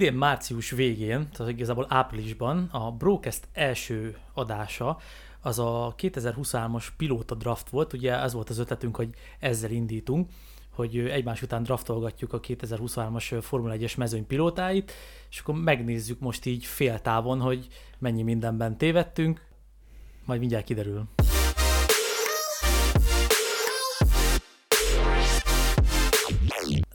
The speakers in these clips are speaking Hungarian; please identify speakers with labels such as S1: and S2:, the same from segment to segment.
S1: idén március végén, tehát igazából áprilisban a Brocast első adása az a 2023-as pilóta draft volt, ugye ez volt az ötletünk, hogy ezzel indítunk, hogy egymás után draftolgatjuk a 2023-as Formula 1-es mezőny pilótáit, és akkor megnézzük most így fél távon, hogy mennyi mindenben tévedtünk, majd mindjárt kiderül.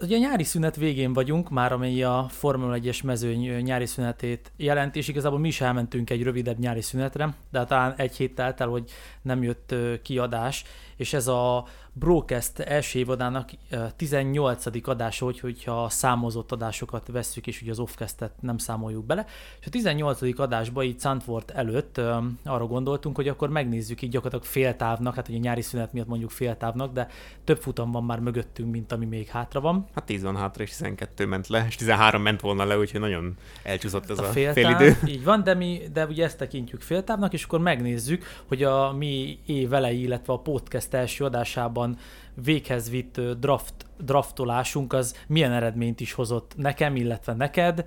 S1: Ugye a nyári szünet végén vagyunk, már amely a Formula 1-es mezőny nyári szünetét jelent, és igazából mi is elmentünk egy rövidebb nyári szünetre, de talán egy hét telt el, hogy nem jött kiadás, és ez a Brocast első évadának 18. adása, hogy, hogyha a számozott adásokat vesszük, és ugye az offcastet nem számoljuk bele. És a 18. adásban így Zandvoort előtt arra gondoltunk, hogy akkor megnézzük így gyakorlatilag féltávnak, hát ugye a nyári szünet miatt mondjuk féltávnak, de több futam van már mögöttünk, mint ami még hátra van.
S2: Hát 10 van hátra, és 12 ment le, és 13 ment volna le, úgyhogy nagyon elcsúszott ez a, a féltáv, félidő.
S1: Így van, de mi de ugye ezt tekintjük féltávnak, és akkor megnézzük, hogy a mi év elejé, illetve a podcast első adásában véghez vitt draft, draftolásunk az milyen eredményt is hozott nekem, illetve neked.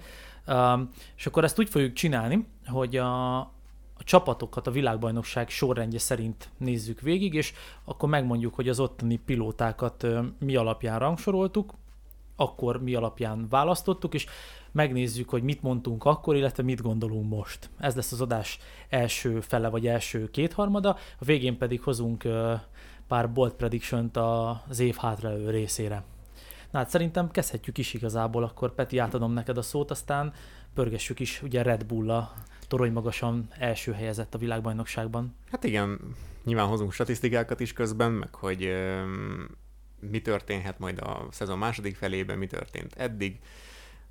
S1: És akkor ezt úgy fogjuk csinálni, hogy a, a csapatokat a világbajnokság sorrendje szerint nézzük végig, és akkor megmondjuk, hogy az ottani pilótákat mi alapján rangsoroltuk, akkor mi alapján választottuk, és megnézzük, hogy mit mondtunk akkor, illetve mit gondolunk most. Ez lesz az adás első fele, vagy első kétharmada, a végén pedig hozunk pár bold prediction az év hátralévő részére. Na hát szerintem kezdhetjük is igazából, akkor Peti átadom neked a szót, aztán pörgessük is, ugye Red Bull a torony magasan első helyezett a világbajnokságban.
S2: Hát igen, nyilván hozunk statisztikákat is közben, meg hogy ö, mi történhet majd a szezon második felében, mi történt eddig.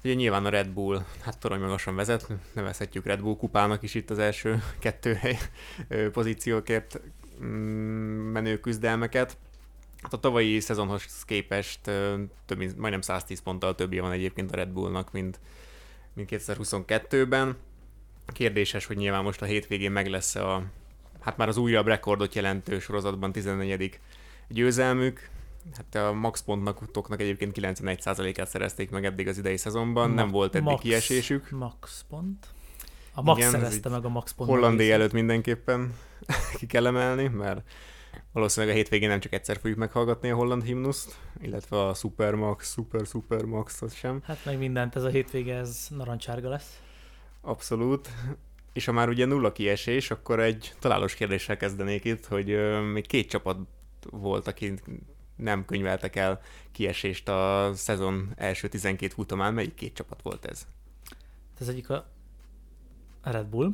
S2: Ugye nyilván a Red Bull, hát torony magasan vezet, nevezhetjük Red Bull kupának is itt az első kettő hely pozíciókért menő küzdelmeket. Hát a tavalyi szezonhoz képest több, mint, majdnem 110 ponttal többje van egyébként a Red Bullnak, mint, mint 2022-ben. Kérdéses, hogy nyilván most a hétvégén meg lesz a, hát már az újabb rekordot jelentő sorozatban 14. győzelmük. Hát a max pontnak egyébként 91%-át szerezték meg eddig az idei szezonban, Ma- nem volt eddig max, kiesésük.
S1: Max pont. A Max Igen, szerezte meg a Max
S2: pont. Hollandiai előtt mindenképpen ki kell emelni, mert valószínűleg a hétvégén nem csak egyszer fogjuk meghallgatni a holland himnuszt, illetve a Super Max, Super Super Max az sem.
S1: Hát meg mindent, ez a hétvége ez narancsárga lesz.
S2: Abszolút. És ha már ugye nulla kiesés, akkor egy találós kérdéssel kezdenék itt, hogy uh, még két csapat volt, aki nem könyveltek el kiesést a szezon első 12 futamán. Melyik két csapat volt ez?
S1: Ez egyik a Red Bull.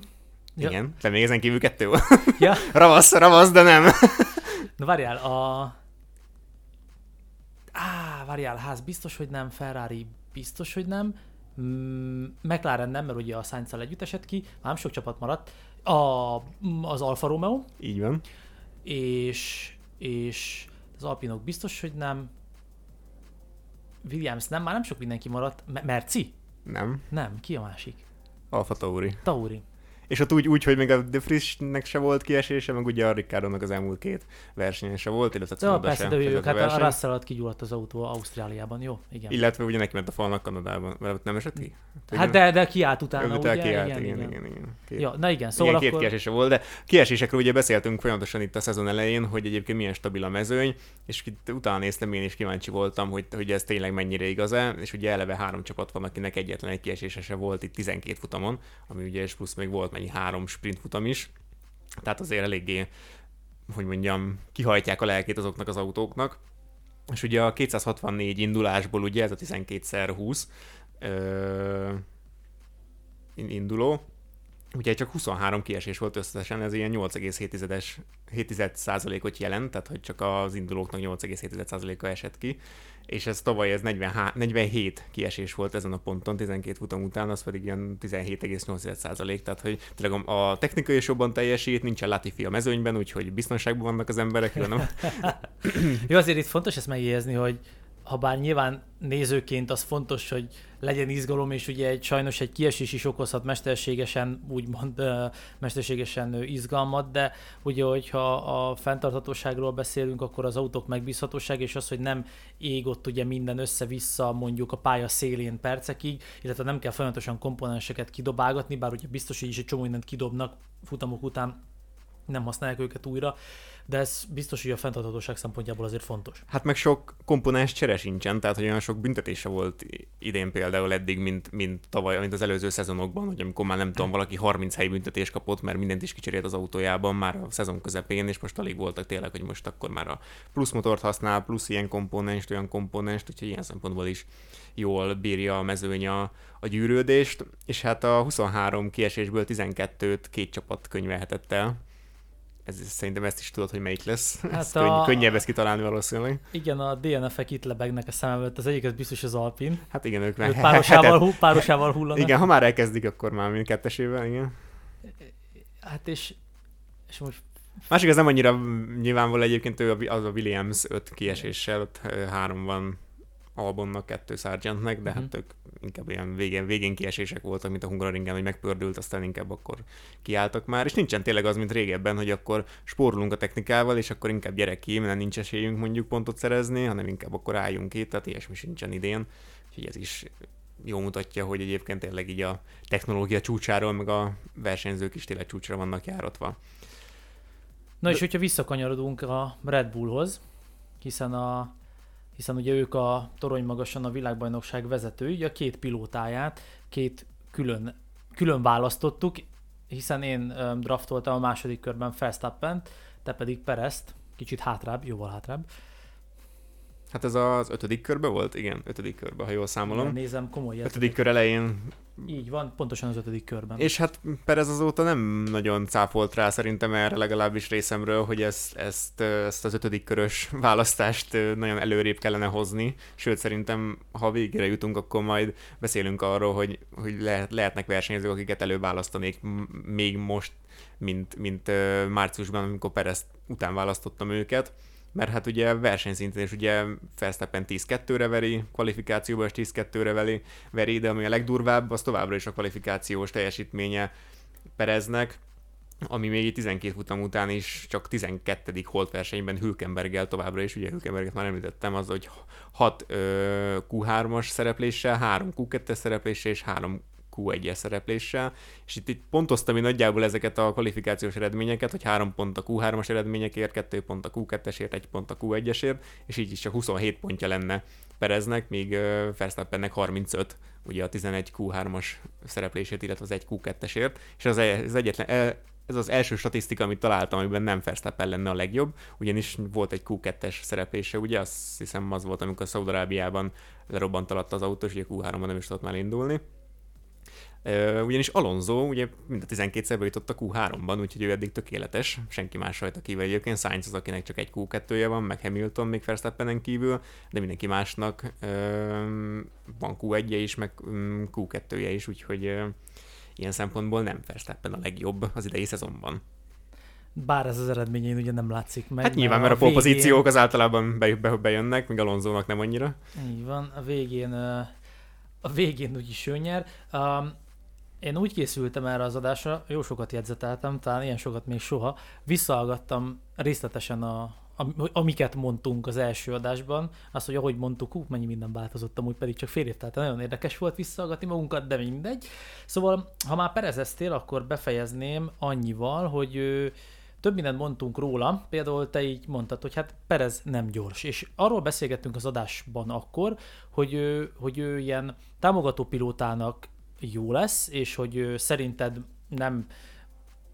S2: Ja. Igen, de még ezen kívül kettő volt. Ja. ravasz, ravasz, de nem.
S1: Na várjál, a... Á, várjál, ház biztos, hogy nem, Ferrari biztos, hogy nem, mm, McLaren nem, mert ugye a sainz együtt esett ki, már nem sok csapat maradt, a, az Alfa Romeo.
S2: Így van.
S1: És, és az Alpinok biztos, hogy nem, Williams nem, már nem sok mindenki maradt, Merci?
S2: Nem.
S1: Nem, ki a másik?
S2: Alfa Tauri.
S1: Tauri.
S2: És ott úgy, úgy hogy még a De Frischnek se volt kiesése, meg ugye a Ricardo az elmúlt két versenyen se volt, illetve
S1: ja, persze, de ők, hát a, a Russell alatt kigyulladt az autó Ausztráliában, jó, igen.
S2: Illetve ugye neki ment a falnak Kanadában, mert nem esett ki?
S1: Hát de, de kiállt utána,
S2: ugye? Kiállt, igen, igen, igen. igen, igen.
S1: Két, ja, na igen, szóval
S2: igen, két kiesése volt, de kiesésekről ugye beszéltünk folyamatosan itt a szezon elején, hogy egyébként milyen stabil a mezőny, és itt utána néztem, én is kíváncsi voltam, hogy, hogy ez tényleg mennyire igaz-e, és ugye eleve három csapat van, akinek egyetlen egy kiesése se volt itt 12 futamon, ami ugye és plusz még volt mennyi három sprint futam is, tehát azért eléggé, hogy mondjam, kihajtják a lelkét azoknak az autóknak. És ugye a 264 indulásból ugye ez a 12x20 ö, induló, ugye csak 23 kiesés volt összesen, ez ilyen 8,7%-ot jelent, tehát hogy csak az indulóknak 8,7%-a esett ki, és ez tavaly ez 40, 47 kiesés volt ezen a ponton, 12 futam után, az pedig ilyen 17,8% tehát hogy tényleg a technikai is jobban teljesít, nincsen Latifi a mezőnyben, úgyhogy biztonságban vannak az emberek, hanem...
S1: Jó, azért itt fontos ezt megjegyezni, hogy ha bár nyilván nézőként az fontos, hogy legyen izgalom, és ugye egy, sajnos egy kiesés is okozhat mesterségesen, úgymond mesterségesen izgalmat, de ugye, hogyha a fenntarthatóságról beszélünk, akkor az autók megbízhatóság, és az, hogy nem ég ott ugye minden össze-vissza mondjuk a pálya szélén percekig, illetve nem kell folyamatosan komponenseket kidobálgatni, bár ugye biztos, hogy is egy csomó mindent kidobnak futamok után, nem használják őket újra, de ez biztos, hogy a fenntarthatóság szempontjából azért fontos.
S2: Hát meg sok komponens csere sincsen, tehát hogy olyan sok büntetése volt idén például eddig, mint, mint tavaly, mint az előző szezonokban, hogy amikor már nem tudom, valaki 30 helyi büntetés kapott, mert mindent is kicserélt az autójában már a szezon közepén, és most alig voltak tényleg, hogy most akkor már a plusz motort használ, plusz ilyen komponens, olyan komponens, úgyhogy ilyen szempontból is jól bírja a mezőny a, a gyűrődést, és hát a 23 kiesésből 12-t két csapat könyvelhetett el ez, szerintem ezt is tudod, hogy melyik lesz. Hát ez a... könny- könnyebb ezt kitalálni valószínűleg.
S1: Igen, a DNF-ek itt lebegnek a szemem előtt. Az egyik az biztos az Alpin.
S2: Hát igen, ők már
S1: párosával, hu- párosával hullanak.
S2: Igen, ha már elkezdik, akkor már mind kettesével, igen.
S1: Hát és, és most
S2: Másik, ez nem annyira nyilvánvaló egyébként ő az a Williams 5 kieséssel, ott három van Albonnak, kettő Sargentnek, de uh-huh. hát ők inkább ilyen végén, végén kiesések voltak, mint a Hungaroringen, hogy megpördült, aztán inkább akkor kiálltak már, és nincsen tényleg az, mint régebben, hogy akkor spórolunk a technikával, és akkor inkább gyerek ki, mert nincs esélyünk mondjuk pontot szerezni, hanem inkább akkor álljunk ki, tehát ilyesmi sincsen idén, úgyhogy ez is jó mutatja, hogy egyébként tényleg így a technológia csúcsáról, meg a versenyzők is tényleg csúcsra vannak járatva.
S1: Na és hogyha visszakanyarodunk a Red Bullhoz, hiszen a hiszen ugye ők a torony magasan a világbajnokság vezetői, a két pilótáját két külön, külön választottuk, hiszen én draftoltam a második körben verstappen te pedig Perezt, kicsit hátrább, jóval hátrább.
S2: Hát ez az ötödik körbe volt? Igen, ötödik körbe, ha jól számolom.
S1: Igen, nézem, komoly.
S2: Ötödik kör elején
S1: így van, pontosan az ötödik körben.
S2: És hát Perez azóta nem nagyon cáfolt rá szerintem erre legalábbis részemről, hogy ezt, ezt, ezt az ötödik körös választást nagyon előrébb kellene hozni, sőt szerintem ha végére jutunk, akkor majd beszélünk arról, hogy, hogy lehet, lehetnek versenyzők, akiket előválasztanék még most, mint, mint márciusban, amikor Perez után választottam őket mert hát ugye versenyszinten is ugye Verstappen 10-2-re veri, kvalifikációban is 10-2-re veri, de ami a legdurvább, az továbbra is a kvalifikációs teljesítménye Pereznek, ami még egy 12 futam után is csak 12. holt versenyben Hülkenberggel továbbra is, ugye Hülkenberget már említettem, az, hogy 6 Q3-as szerepléssel, 3 Q2-es szerepléssel és 3 Q1-es szerepléssel, és itt, itt pontoztam én nagyjából ezeket a kvalifikációs eredményeket, hogy 3 pont a Q3-as eredményekért, 2 pont a Q2-esért, 1 pont a Q1-esért, és így is csak 27 pontja lenne Pereznek, míg Verstappennek 35, ugye a 11 Q3-as szereplését, illetve az 1 Q2-esért, és az, e, az egyetlen, e, ez az első statisztika, amit találtam, amiben nem Verstappen lenne a legjobb, ugyanis volt egy Q2-es szereplése, ugye azt hiszem az volt, amikor Szaudarábiában lerobbant alatt az autó, és ugye Q3-ban nem is tudott már indulni ugyanis Alonso ugye mind a 12-szer jutott a Q3-ban, úgyhogy ő eddig tökéletes, senki más rajta kívül egyébként, Sainz az, akinek csak egy Q2-je van, meg Hamilton még Verstappenen kívül, de mindenki másnak van Q1-je is, meg mm, Q2-je is, úgyhogy ilyen szempontból nem Verstappen a legjobb az idei szezonban.
S1: Bár ez az eredményén ugye nem látszik meg.
S2: Hát nyilván, mert a, a polpozíciók az általában be, be, bejönnek, még Alonzónak nem annyira.
S1: Így van, a végén a végén úgyis ő nyer. Um, én úgy készültem erre az adásra, jó sokat jegyzeteltem, talán ilyen sokat még soha, visszahallgattam részletesen a, amiket mondtunk az első adásban, azt, hogy ahogy mondtuk, hú, mennyi minden változott, amúgy pedig csak fél év, tehát nagyon érdekes volt visszahallgatni magunkat, de mindegy. Szóval, ha már perezeztél, akkor befejezném annyival, hogy ő, több mindent mondtunk róla, például te így mondtad, hogy hát Perez nem gyors, és arról beszélgettünk az adásban akkor, hogy ő, hogy ő ilyen támogató pilótának jó lesz, és hogy szerinted nem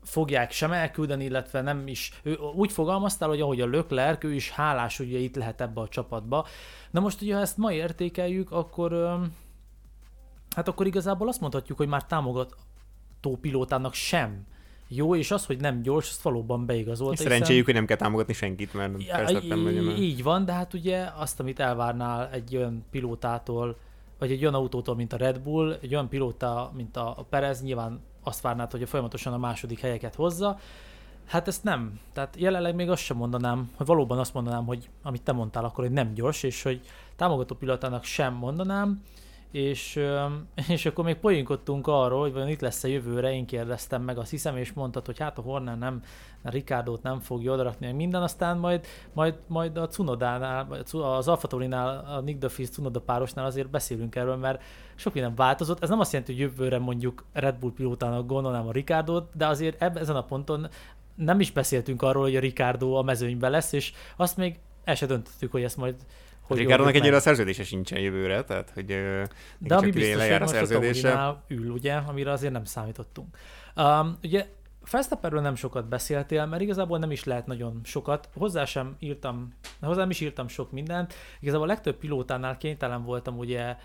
S1: fogják sem elküldeni, illetve nem is, ő úgy fogalmaztál, hogy ahogy a Leclerc, ő is hálás, hogy itt lehet ebbe a csapatba. Na most, ugye, ha ezt ma értékeljük, akkor hát akkor igazából azt mondhatjuk, hogy már támogató pilótának sem jó, és az, hogy nem gyors, azt valóban beigazolta. És
S2: szerencséjük, hiszen... hogy nem kell támogatni senkit, mert ja,
S1: Így van, de hát ugye azt, amit elvárnál egy olyan pilótától, vagy egy olyan autótól, mint a Red Bull, egy olyan pilóta, mint a Perez, nyilván azt várnád, hogy folyamatosan a második helyeket hozza. Hát ezt nem. Tehát jelenleg még azt sem mondanám, hogy valóban azt mondanám, hogy amit te mondtál akkor, hogy nem gyors, és hogy támogató pilotának sem mondanám, és, és akkor még poénkodtunk arról, hogy vajon itt lesz a jövőre, én kérdeztem meg, azt hiszem, és mondtad, hogy hát a Horner nem, a Ricardo-t nem fogja odarakni, meg minden, aztán majd, majd, majd a Cunodánál, az Alfa a Nick DeFries Cunoda párosnál azért beszélünk erről, mert sok minden változott. Ez nem azt jelenti, hogy jövőre mondjuk Red Bull pilótának gondolnám a ricardo de azért ebben, ezen a ponton nem is beszéltünk arról, hogy a Ricardo a mezőnyben lesz, és azt még el se döntöttük, hogy ezt majd
S2: hogy Ricardonak egyre a szerződése sincsen jövőre, tehát hogy
S1: De ami biztos, hogy a szerződése. ül, ugye, amire azért nem számítottunk. Um, ugye Felsztapperről nem sokat beszéltél, mert igazából nem is lehet nagyon sokat. Hozzá sem írtam, hozzá nem is írtam sok mindent. Igazából a legtöbb pilótánál kénytelen voltam ugye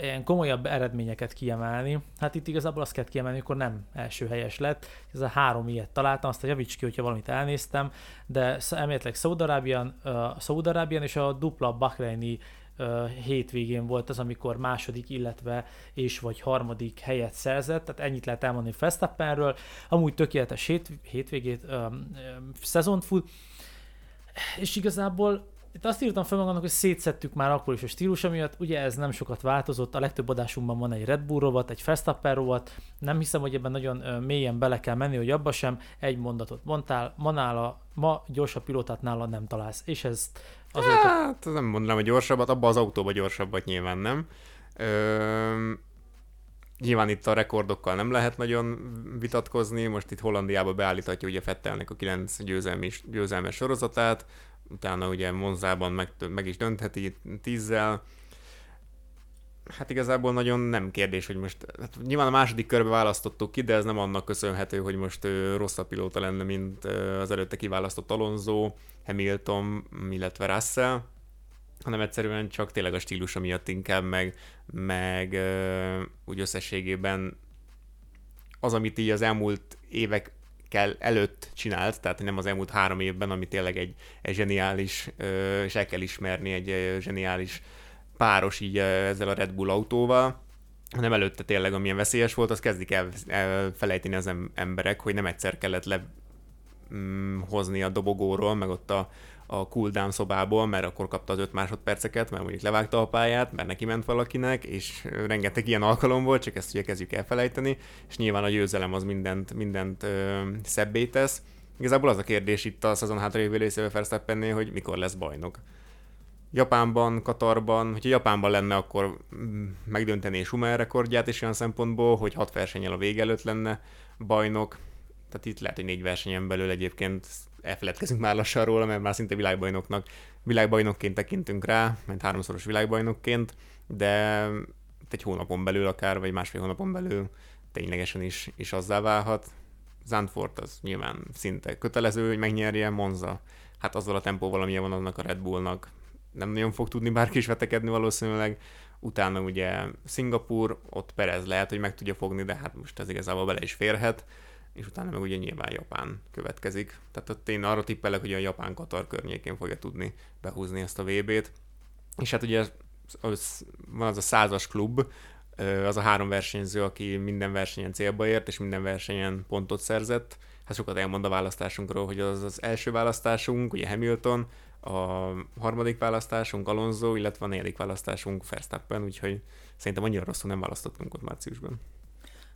S1: ilyen komolyabb eredményeket kiemelni. Hát itt igazából azt kell kiemelni, akkor nem első helyes lett. Ez a három ilyet találtam, azt a javíts ki, hogyha valamit elnéztem, de elméletileg Szaudarábian, uh, Szaudarábian és a dupla Bahreini hétvégén volt az, amikor második, illetve és vagy harmadik helyet szerzett, tehát ennyit lehet elmondani Verstappenről. Amúgy tökéletes hét, hétvégét, um, szezont fut, és igazából itt azt írtam fel magamnak, hogy szétszettük már akkor is a stílusa miatt, ugye ez nem sokat változott, a legtöbb adásunkban van egy Red Bull rovat, egy Verstappen rovat, nem hiszem, hogy ebben nagyon mélyen bele kell menni, hogy abba sem. Egy mondatot mondtál, ma nála, ma gyorsabb pilótát nála nem találsz, és ez
S2: azért... Hát, nem mondanám, hogy gyorsabbat, abban az autóban gyorsabbat nyilván nem. Ö, nyilván itt a rekordokkal nem lehet nagyon vitatkozni, most itt Hollandiába beállíthatja ugye Fettelnek a 9 győzelmes, győzelmes sorozatát, utána ugye Monzában meg, meg is döntheti tízzel. Hát igazából nagyon nem kérdés, hogy most, hát nyilván a második körbe választottuk ki, de ez nem annak köszönhető, hogy most ő rosszabb pilóta lenne, mint az előtte kiválasztott Alonso, Hamilton, illetve Russell, hanem egyszerűen csak tényleg a stílusa miatt inkább, meg, meg úgy összességében az, amit így az elmúlt évek kell előtt csinált, tehát nem az elmúlt három évben, ami tényleg egy, egy zseniális, és el kell ismerni, egy zseniális páros így ezzel a Red Bull autóval, hanem előtte tényleg, amilyen veszélyes volt, az kezdik el, el felejteni az emberek, hogy nem egyszer kellett le mm, hozni a dobogóról, meg ott a, a cooldown szobából, mert akkor kapta az 5 másodperceket, mert mondjuk levágta a pályát, mert neki ment valakinek, és rengeteg ilyen alkalom volt, csak ezt ugye kezdjük elfelejteni, és nyilván a győzelem az mindent, mindent ö, szebbé tesz. Igazából az a kérdés itt a szezon hátralévő részével Verstappennél, hogy mikor lesz bajnok. Japánban, Katarban, hogyha Japánban lenne, akkor mm, megdöntené Schumacher rekordját is olyan szempontból, hogy hat versenyel a vége előtt lenne bajnok. Tehát itt lehet, hogy négy versenyen belül egyébként elfeledkezünk már lassan róla, mert már szinte világbajnoknak, világbajnokként tekintünk rá, mert háromszoros világbajnokként, de egy hónapon belül akár, vagy másfél hónapon belül ténylegesen is, is azzá válhat. Zandvoort az nyilván szinte kötelező, hogy megnyerje, Monza, hát azzal a tempóval, amilyen van annak a Red Bullnak, nem nagyon fog tudni bárki is vetekedni valószínűleg. Utána ugye Szingapur, ott Perez lehet, hogy meg tudja fogni, de hát most ez igazából bele is férhet és utána meg ugye nyilván Japán következik. Tehát ott én arra tippelek, hogy a Japán-Katar környékén fogja tudni behúzni ezt a VB-t. És hát ugye az, van az a százas klub, az a három versenyző, aki minden versenyen célba ért, és minden versenyen pontot szerzett. Hát sokat elmond a választásunkról, hogy az az első választásunk, ugye Hamilton, a harmadik választásunk Alonso, illetve a negyedik választásunk Verstappen, úgyhogy szerintem annyira rosszul nem választottunk ott márciusban.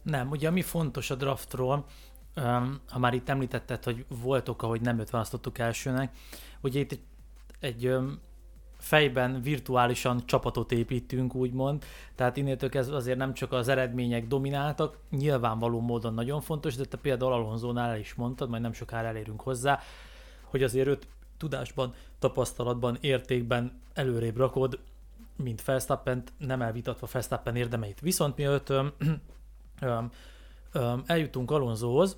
S1: Nem, ugye ami fontos a draftról, ha már itt említetted, hogy volt oka, hogy nem őt választottuk elsőnek, ugye itt egy, egy fejben virtuálisan csapatot építünk, úgymond, tehát innétől kezdve azért nem csak az eredmények domináltak, nyilvánvaló módon nagyon fontos, de te például Alonzónál el is mondtad, majd nem sokára elérünk hozzá, hogy azért őt tudásban, tapasztalatban, értékben előrébb rakod, mint Verstappen, nem elvitatva Verstappen érdemeit. Viszont mielőtt öm, öm, eljutunk Alonsohoz,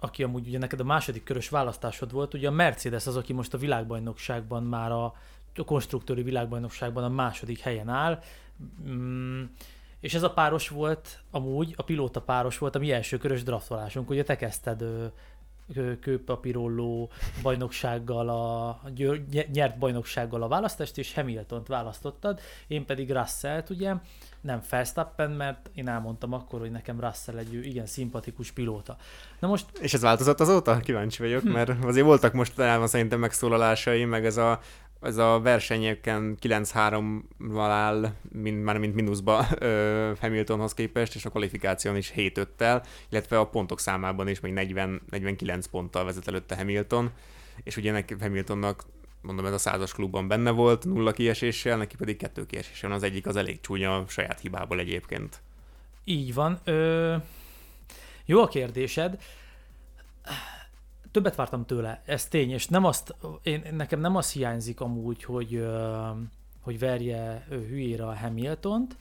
S1: aki amúgy ugye neked a második körös választásod volt, ugye a Mercedes az, aki most a világbajnokságban már a, a konstruktőri világbajnokságban a második helyen áll, mm, és ez a páros volt amúgy, a pilóta páros volt a mi első körös draftolásunk, ugye te kezdted kőpapírolló bajnoksággal, a, nyert bajnoksággal a választást, és Hamilton-t választottad, én pedig Russell-t, ugye, nem Verstappen, mert én elmondtam akkor, hogy nekem Russell egy igen szimpatikus pilóta. Na most...
S2: És ez változott azóta? Kíváncsi vagyok, hm. mert azért voltak most szerintem megszólalásai, meg ez a ez a versenyeken 9-3-val áll, mint, már mint mínuszba ö, Hamiltonhoz képest, és a kvalifikáción is 7-5-tel, illetve a pontok számában is még 40, 49 ponttal vezet előtte Hamilton, és ugye neki Hamiltonnak mondom, ez a százas klubban benne volt, nulla kieséssel, neki pedig kettő kieséssel, az egyik az elég csúnya saját hibából egyébként.
S1: Így van. Ö... Jó a kérdésed többet vártam tőle, ez tény, és nem azt, én, nekem nem az hiányzik amúgy, hogy, hogy verje hülyére a Hamiltont,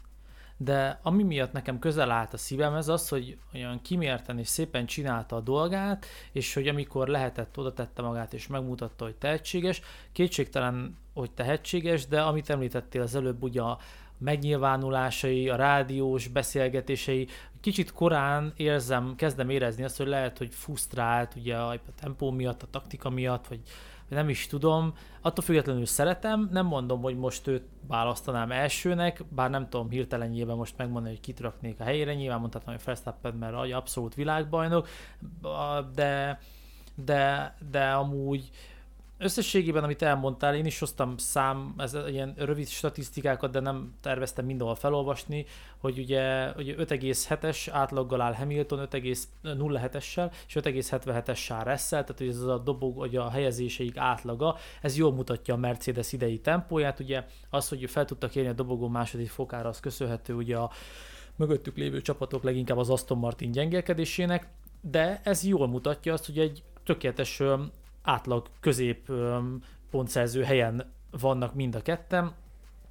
S1: de ami miatt nekem közel állt a szívem, ez az, hogy olyan kimérten és szépen csinálta a dolgát, és hogy amikor lehetett, oda tette magát és megmutatta, hogy tehetséges. Kétségtelen, hogy tehetséges, de amit említettél az előbb, ugye a megnyilvánulásai, a rádiós beszélgetései, kicsit korán érzem, kezdem érezni azt, hogy lehet, hogy frusztrált ugye a tempó miatt, a taktika miatt, vagy nem is tudom. Attól függetlenül szeretem, nem mondom, hogy most őt választanám elsőnek, bár nem tudom hirtelenjében most megmondani, hogy kit raknék a helyére, nyilván mondhatnám, hogy Verstappen, mert abszolút világbajnok, de, de, de amúgy összességében, amit elmondtál, én is hoztam szám, ez ilyen rövid statisztikákat, de nem terveztem mindenhol felolvasni, hogy ugye, ugye 5,7-es átlaggal áll Hamilton, 5,07-essel, és 5,77-es Russell, tehát ez a dobog, hogy a helyezéseik átlaga, ez jól mutatja a Mercedes idei tempóját, ugye az, hogy fel tudtak érni a dobogó második fokára, az köszönhető ugye a mögöttük lévő csapatok leginkább az Aston Martin gyengelkedésének, de ez jól mutatja azt, hogy egy tökéletes átlag közép pontszerző helyen vannak mind a ketten,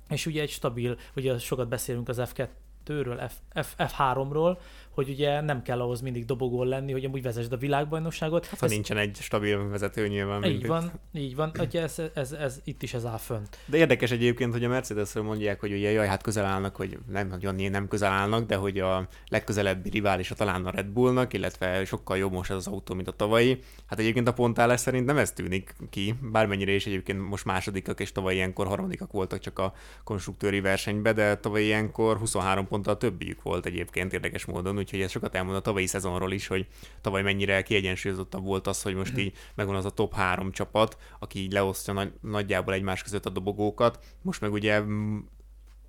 S1: és ugye egy stabil, ugye sokat beszélünk az F2-ről, F, F, F3-ról, hogy ugye nem kell ahhoz mindig dobogón lenni, hogy amúgy vezesd a világbajnokságot.
S2: Hát, ha ez... nincsen egy stabil vezető nyilván.
S1: Így van, így van, ugye ez, ez, ez, ez, itt is ez áll fönt.
S2: De érdekes egyébként, hogy a Mercedesről mondják, hogy ugye jaj, hát közel állnak, hogy nem nagyon nem közel állnak, de hogy a legközelebbi riválisa talán a Red Bullnak, illetve sokkal jobb most ez az autó, mint a tavalyi. Hát egyébként a pontálás szerint nem ez tűnik ki, bármennyire is egyébként most másodikak és tavaly ilyenkor harmadikak voltak csak a konstruktőri versenybe, de tavaly ilyenkor 23 ponttal többiük volt egyébként érdekes módon, úgyhogy ez sokat elmond a tavalyi szezonról is, hogy tavaly mennyire kiegyensúlyozottabb volt az, hogy most így megvan az a top három csapat, aki így leosztja nagy, nagyjából egymás között a dobogókat. Most meg ugye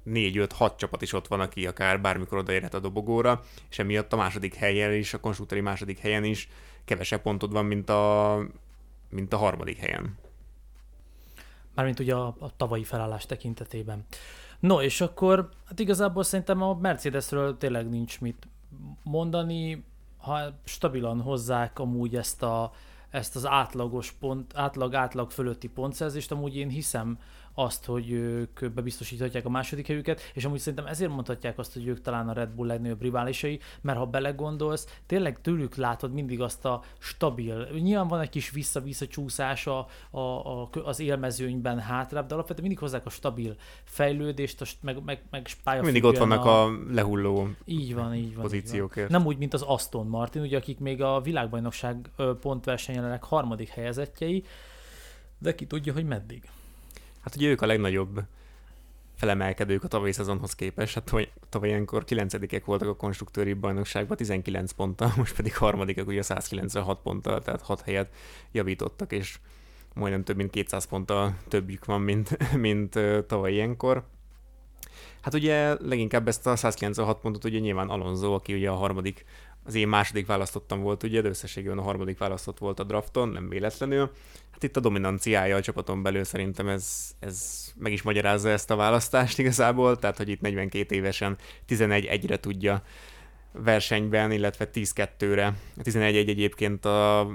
S2: 4-5-6 csapat is ott van, aki akár bármikor odaérhet a dobogóra, és emiatt a második helyen is, a konstruktúri második helyen is kevesebb pontod van, mint a, mint a harmadik helyen.
S1: Mármint ugye a, a tavalyi felállás tekintetében. No, és akkor hát igazából szerintem a Mercedesről tényleg nincs mit mondani, ha stabilan hozzák amúgy ezt, a, ezt az átlagos pont, átlag-átlag fölötti pontszerzést, amúgy én hiszem azt, hogy ők bebiztosíthatják a második helyüket, és amúgy szerintem ezért mondhatják azt, hogy ők talán a Red Bull legnagyobb riválisai, mert ha belegondolsz, tényleg tőlük látod mindig azt a stabil, nyilván van egy kis vissza-vissza csúszás a, a, a, az élmezőnyben hátrább, de alapvetően mindig hozzák a stabil fejlődést, a, meg, meg, meg
S2: Mindig ott vannak a, a lehulló
S1: így van, így van,
S2: pozíciókért. Így
S1: van. Nem úgy, mint az Aston Martin, ugye, akik még a világbajnokság pontversenyenek harmadik helyezettjei, de ki tudja, hogy meddig.
S2: Hát ugye ők a legnagyobb felemelkedők a tavalyi szezonhoz képest. Hát tavaly, tavaly ilyenkor 9 voltak a konstruktőri bajnokságban, 19 ponttal, most pedig harmadikak ugye 196 ponttal, tehát 6 helyet javítottak, és majdnem több mint 200 ponttal többjük van, mint, mint tavaly ilyenkor. Hát ugye leginkább ezt a 196 pontot ugye nyilván Alonso, aki ugye a harmadik, az én második választottam volt ugye, de összességében a harmadik választott volt a drafton, nem véletlenül. Hát itt a dominanciája a csapaton belül szerintem ez, ez meg is magyarázza ezt a választást igazából, tehát hogy itt 42 évesen 11-1-re tudja versenyben, illetve 10-2-re. 11-1 egyébként a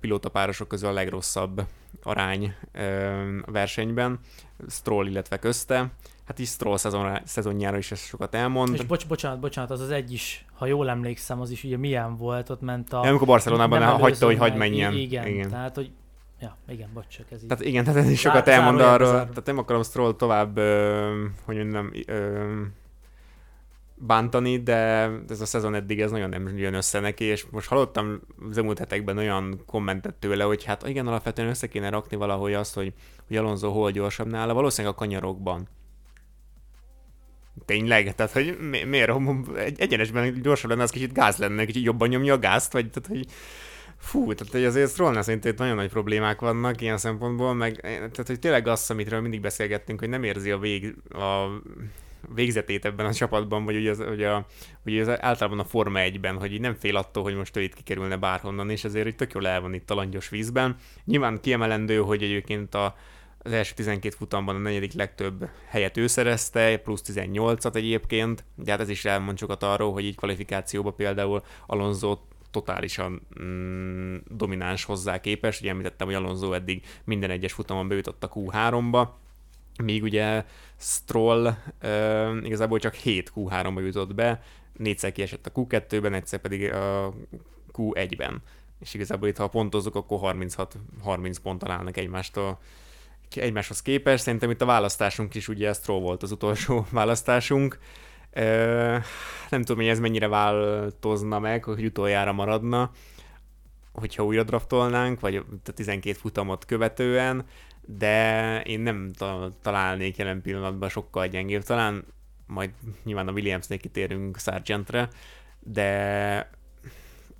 S2: pilótapárosok közül a legrosszabb arány a versenyben, Stroll, illetve közte. Hát is Stroll szezon, szezonjára is ez sokat elmond.
S1: És bocs, bocsánat, bocsánat, az az egy is, ha jól emlékszem, az is ugye milyen volt, ott ment a...
S2: Ja, amikor Barcelonában hagyta, hogy hagy menjen.
S1: Igen, igen, tehát hogy Ja, igen, bocs, csak ez így.
S2: Tehát igen, tehát ez is sokat Zár, elmond arról, tehát nem akarom Stroll tovább, ö, hogy nem, ö, bántani, de ez a szezon eddig ez nagyon nem jön össze neki, és most hallottam az elmúlt hetekben olyan kommentet tőle, hogy hát igen, alapvetően össze kéne rakni valahogy azt, hogy, hogy Alonso hol gyorsabb nála, valószínűleg a kanyarokban. Tényleg? Tehát, hogy mi, miért? Egy, egyenesben gyorsabb lenne, az kicsit gáz lenne, kicsit jobban nyomja a gázt, vagy tehát, hogy Fú, tehát hogy azért Strollnál szerint nagyon nagy problémák vannak ilyen szempontból, meg tehát, hogy tényleg azt, amitről mindig beszélgettünk, hogy nem érzi a, vég, a végzetét ebben a csapatban, vagy ugye, az, ugye, a, ugye az általában a Forma 1-ben, hogy így nem fél attól, hogy most ő itt kikerülne bárhonnan, és ezért itt tök jól el van itt a langyos vízben. Nyilván kiemelendő, hogy egyébként a, az első 12 futamban a negyedik legtöbb helyet ő szerezte, plusz 18-at egyébként, de hát ez is elmond sokat arról, hogy így kvalifikációba például Alonso totálisan mm, domináns hozzá képes. Ugye említettem, hogy Alonso eddig minden egyes futamon bejutott a Q3-ba, míg ugye Stroll uh, igazából csak 7 Q3-ba jutott be, négyszer kiesett a Q2-ben, egyszer pedig a Q1-ben. És igazából itt, ha pontozzuk, akkor 36-30 ponttal állnak egymástól egymáshoz képest. Szerintem itt a választásunk is, ugye Stroll volt az utolsó választásunk. Nem tudom, hogy ez mennyire változna meg, hogy utoljára maradna, hogyha újra draftolnánk, vagy a 12 futamot követően de én nem találnék jelen pillanatban sokkal gyengébb. Talán majd nyilván a Williamsnél kitérünk Sargentre, de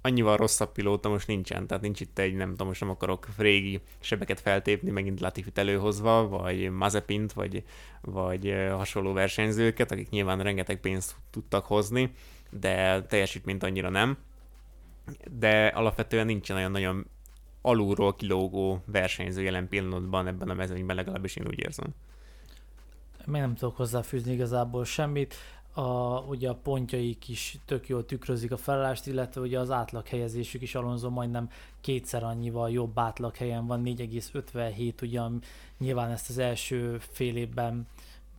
S2: annyival rosszabb pilóta most nincsen, tehát nincs itt egy, nem tudom, most nem akarok régi sebeket feltépni, megint Latifit előhozva, vagy Mazepint, vagy, vagy hasonló versenyzőket, akik nyilván rengeteg pénzt tudtak hozni, de teljesítményt annyira nem. De alapvetően nincsen olyan nagyon alulról kilógó versenyző jelen pillanatban ebben a mezőnyben, legalábbis én úgy érzem.
S1: Még nem tudok hozzáfűzni igazából semmit. A, ugye a pontjaik is tök jól tükrözik a felállást, illetve ugye az átlaghelyezésük is Alonso majdnem kétszer annyival jobb átlaghelyen van, 4,57, ugye nyilván ezt az első fél évben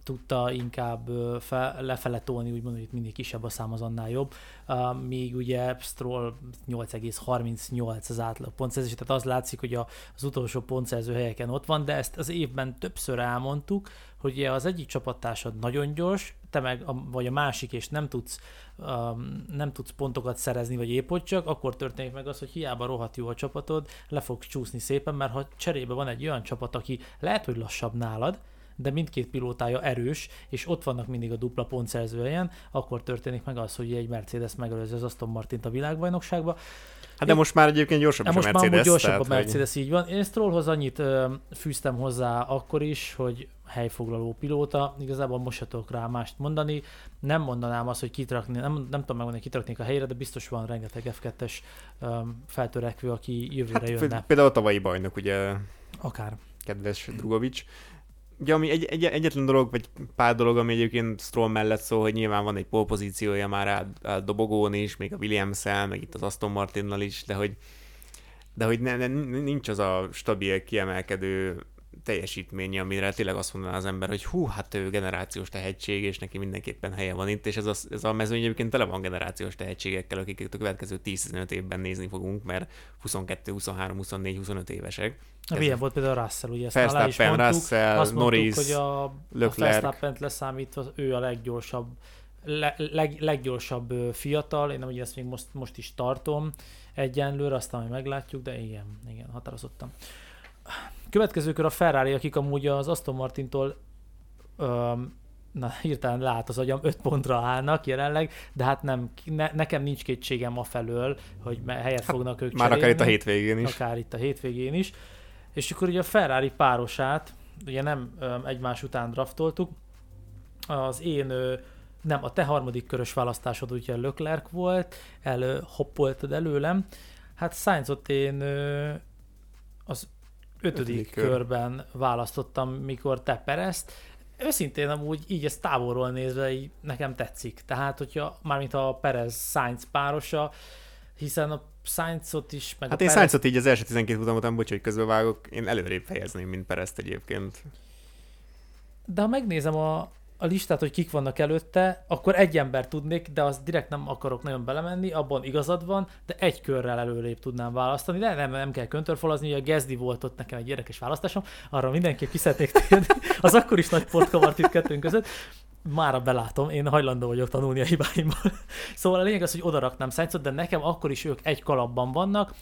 S1: tudta inkább fe, lefele tolni, úgymond, hogy mindig kisebb a szám, az annál jobb. Uh, míg ugye Stroll 8,38 az átlag pontszerzés, tehát az látszik, hogy a, az utolsó pontszerző helyeken ott van, de ezt az évben többször elmondtuk, hogy az egyik csapattársad nagyon gyors, te meg, a, vagy a másik, és nem tudsz, um, nem tudsz pontokat szerezni, vagy épp hogy csak, akkor történik meg az, hogy hiába rohadt jó a csapatod, le fog csúszni szépen, mert ha cserébe van egy olyan csapat, aki lehet, hogy lassabb nálad, de mindkét pilótája erős, és ott vannak mindig a dupla pontszerző helyen, akkor történik meg az, hogy egy Mercedes megelőzi az Aston Martint a világbajnokságba.
S2: Hát de most már egyébként gyorsabb
S1: most
S2: a Mercedes.
S1: Most már gyorsabb a Mercedes, hogy... így van. Én Strollhoz annyit ö, fűztem hozzá akkor is, hogy helyfoglaló pilóta, igazából most se tudok rá mást mondani. Nem mondanám azt, hogy kitrakni, nem, nem tudom megmondani, hogy kitraknék a helyére, de biztos van rengeteg F2-es um, feltörekvő, aki jövőre hát, jönne.
S2: Például a tavalyi bajnok, ugye?
S1: Akár.
S2: Kedves Drugovics ugye ami egy, egy, egyetlen dolog, vagy pár dolog, ami egyébként Stroll mellett szól, hogy nyilván van egy polpozíciója már a, dobogón is, még a williams meg itt az Aston Martinnal is, de hogy, de hogy ne, ne, nincs az a stabil, kiemelkedő teljesítménye, amire tényleg azt mondaná az ember, hogy hú, hát ő generációs tehetség, és neki mindenképpen helye van itt, és ez a, ez a mezőny egyébként tele van generációs tehetségekkel, akiket a következő 10-15 évben nézni fogunk, mert 22, 23, 24, 25 évesek.
S1: A milyen volt például Russell, ugye
S2: ezt Verstappen, is mondtuk, Russell, azt mondtuk, Norris,
S1: hogy a, a Verstappen leszámítva ő a leggyorsabb le, leg, leggyorsabb fiatal, én nem ugye ezt még most, most is tartom egyenlőre, aztán majd meglátjuk, de igen, igen, határozottam. Következő kör a Ferrari, akik amúgy az Aston Martintól öm, na, hirtelen lát az agyam, 5 pontra állnak jelenleg, de hát nem, ne, nekem nincs kétségem a felől, hogy helyet hát, fognak ők
S2: Már cserélni, akár itt a hétvégén is.
S1: Akár itt a hétvégén is. És akkor ugye a Ferrari párosát, ugye nem öm, egymás után draftoltuk, az én ö, nem, a te harmadik körös választásod ugye Leclerc volt, el hoppoltad előlem. Hát Sainzot én ö, az ötödik kör. körben választottam, mikor te Perezt. Őszintén amúgy így ezt távolról nézve így nekem tetszik. Tehát, hogyha mármint a Perez Sainz párosa, hiszen a Sainzot is,
S2: meg Hát én Perez... Sainzot így az első 12 futam után, bocs, hogy közbevágok, én előrébb fejezném, mint Perezt egyébként.
S1: De ha megnézem a, a listát, hogy kik vannak előtte, akkor egy ember tudnék, de azt direkt nem akarok nagyon belemenni, abban igazad van, de egy körrel előrébb tudnám választani, de nem, nem kell köntörfolazni, a Gezdi volt ott nekem egy érdekes választásom, arra mindenképp ki szeretnék térni, az akkor is nagy port kavart itt kettőnk között. Mára belátom, én hajlandó vagyok tanulni a hibáimból. szóval a lényeg az, hogy odaraknám Sainzot, de nekem akkor is ők egy kalapban vannak.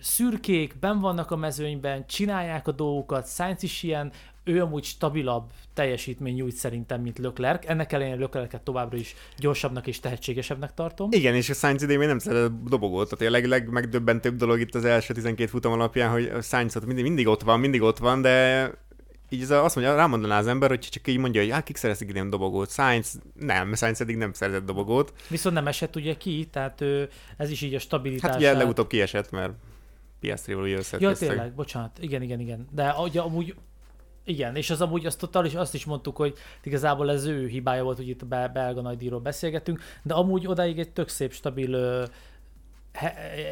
S1: Szürkék, ben vannak a mezőnyben, csinálják a dolgokat, Sainz is ilyen, ő amúgy stabilabb teljesítmény nyújt szerintem, mint Leclerc. Ennek ellenére Leclerc-et továbbra is gyorsabbnak és tehetségesebbnek tartom.
S2: Igen, és a Sainz idén még nem szeret dobogót. Tehát a leg, legmegdöbbentőbb dolog itt az első 12 futam alapján, hogy a Sainz mindig, mindig ott van, mindig ott van, de így az azt mondja, rámondaná az ember, hogy csak így mondja, hogy hát kik szerezik idén dobogót. Sainz nem, Sainz eddig nem szerzett dobogót.
S1: Viszont nem esett ugye ki, tehát ő, ez is így a stabilitás.
S2: Hát ugye legutóbb kiesett, mert Piastrival ugye
S1: összekösztek. Ja, tényleg, bocsánat, igen, igen, igen. De ugye amúgy igen, és az amúgy azt, total, azt is mondtuk, hogy igazából ez ő hibája volt, hogy itt a belga nagydíjról beszélgetünk, de amúgy odáig egy tök szép, stabil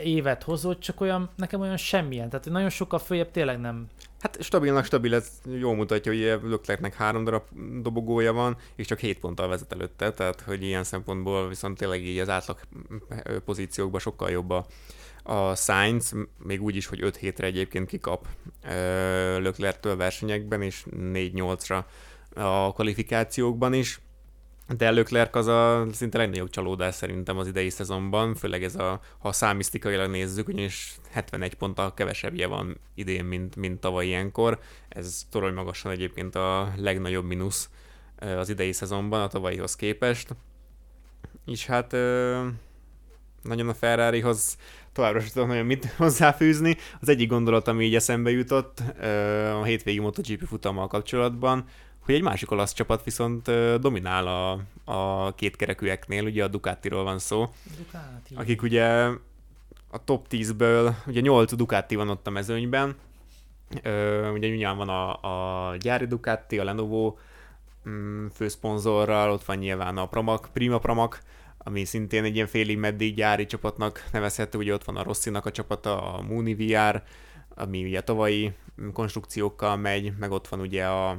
S1: évet hozott, csak olyan, nekem olyan semmilyen, tehát nagyon sokkal följebb tényleg nem.
S2: Hát stabilnak stabil, ez jól mutatja, hogy Löklernek három darab dobogója van, és csak 7 ponttal vezet előtte, tehát hogy ilyen szempontból viszont tényleg így az átlag pozíciókban sokkal jobb a, a Sainz, még úgy is, hogy 5 hétre egyébként kikap Löklertől versenyekben, és 4-8-ra a kvalifikációkban is. De Leclerc az a szinte legnagyobb csalódás szerintem az idei szezonban, főleg ez a, ha számisztikailag nézzük, ugyanis 71 ponttal kevesebbje van idén, mint, mint tavaly ilyenkor. Ez torony magasan egyébként a legnagyobb mínusz az idei szezonban a tavalyihoz képest. És hát nagyon a Ferrarihoz továbbra sem tudom nagyon mit hozzáfűzni. Az egyik gondolat, ami így eszembe jutott a hétvégi MotoGP futammal kapcsolatban, hogy egy másik olasz csapat viszont dominál a, a kétkerekűeknél, ugye a Ducatiról van szó, Ducati. akik ugye a top 10-ből, ugye 8 Ducati van ott a mezőnyben, ugye nyilván van a, a gyári Ducati, a Lenovo mm, főszponzorral, ott van nyilván a Pramac, Prima Pramac, ami szintén egy ilyen félig meddig gyári csapatnak nevezhető, ugye ott van a Rosszinak a csapata, a Mooney VR, ami ugye tavalyi konstrukciókkal megy, meg ott van ugye a,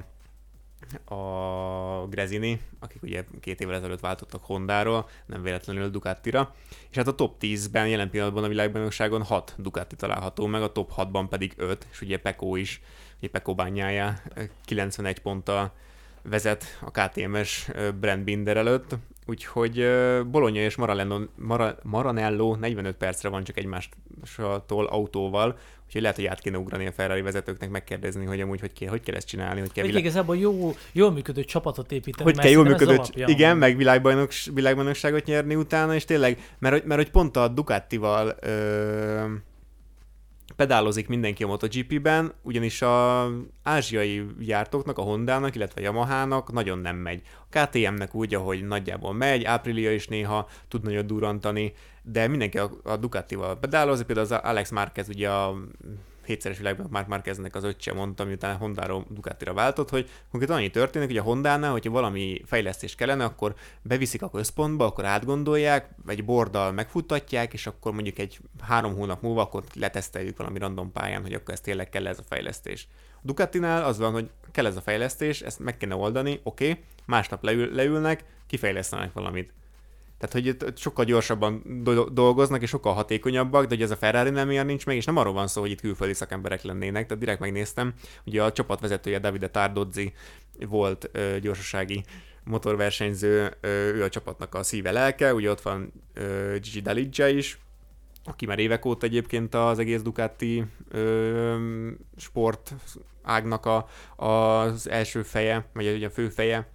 S2: a Grezini, akik ugye két évvel ezelőtt váltottak Hondáról, nem véletlenül Ducatira, és hát a top 10-ben jelen pillanatban a világbajnokságon 6 Ducati található meg, a top 6-ban pedig 5, és ugye Peko is, ugye Peko bányája 91 ponttal vezet a KTM-es Brand Binder előtt, Úgyhogy Bologna és Maranello, Mara, Maranello 45 percre van csak egymástól autóval, úgyhogy lehet, hogy át kéne ugrani a Ferrari vezetőknek, megkérdezni, hogy amúgy hogy kell, hogy kell ezt csinálni. Hogy kell
S1: világ... igazából jó, jól működő csapatot építeni.
S2: Hogy kell jól működő, igen, meg világbajnoks, világbajnokságot nyerni utána, és tényleg, mert, mert hogy pont a Ducatival ö, pedálozik mindenki a MotoGP-ben, ugyanis a ázsiai gyártóknak, a Hondának, illetve a Yamahának nagyon nem megy. A KTM-nek úgy, ahogy nagyjából megy, Aprilia is néha tud nagyon durantani, de mindenki a, a Ducatival pedálozik, például az Alex Márquez ugye a hétszeres világban Mark Marqueznek az öccse mondta, miután Hondáról Ducatira váltott, hogy konkrétan annyi történik, hogy a Hondánál, hogyha valami fejlesztés kellene, akkor beviszik a központba, akkor átgondolják, egy borddal megfuttatják, és akkor mondjuk egy három hónap múlva akkor leteszteljük valami random pályán, hogy akkor ez tényleg kell ez a fejlesztés. A Ducatinál az van, hogy kell ez a fejlesztés, ezt meg kéne oldani, oké, okay, másnap leül, leülnek, kifejlesztenek valamit tehát, hogy sokkal gyorsabban do- dolgoznak, és sokkal hatékonyabbak, de hogy ez a Ferrari nem ilyen nincs meg, és nem arról van szó, hogy itt külföldi szakemberek lennének, tehát direkt megnéztem, ugye a csapatvezetője Davide Tardozzi volt ö, gyorsasági motorversenyző, ö, ő a csapatnak a szíve lelke, ugye ott van ö, Gigi Daliggia is, aki már évek óta egyébként az egész Ducati ö, sport ágnak a, az első feje, vagy a fő feje,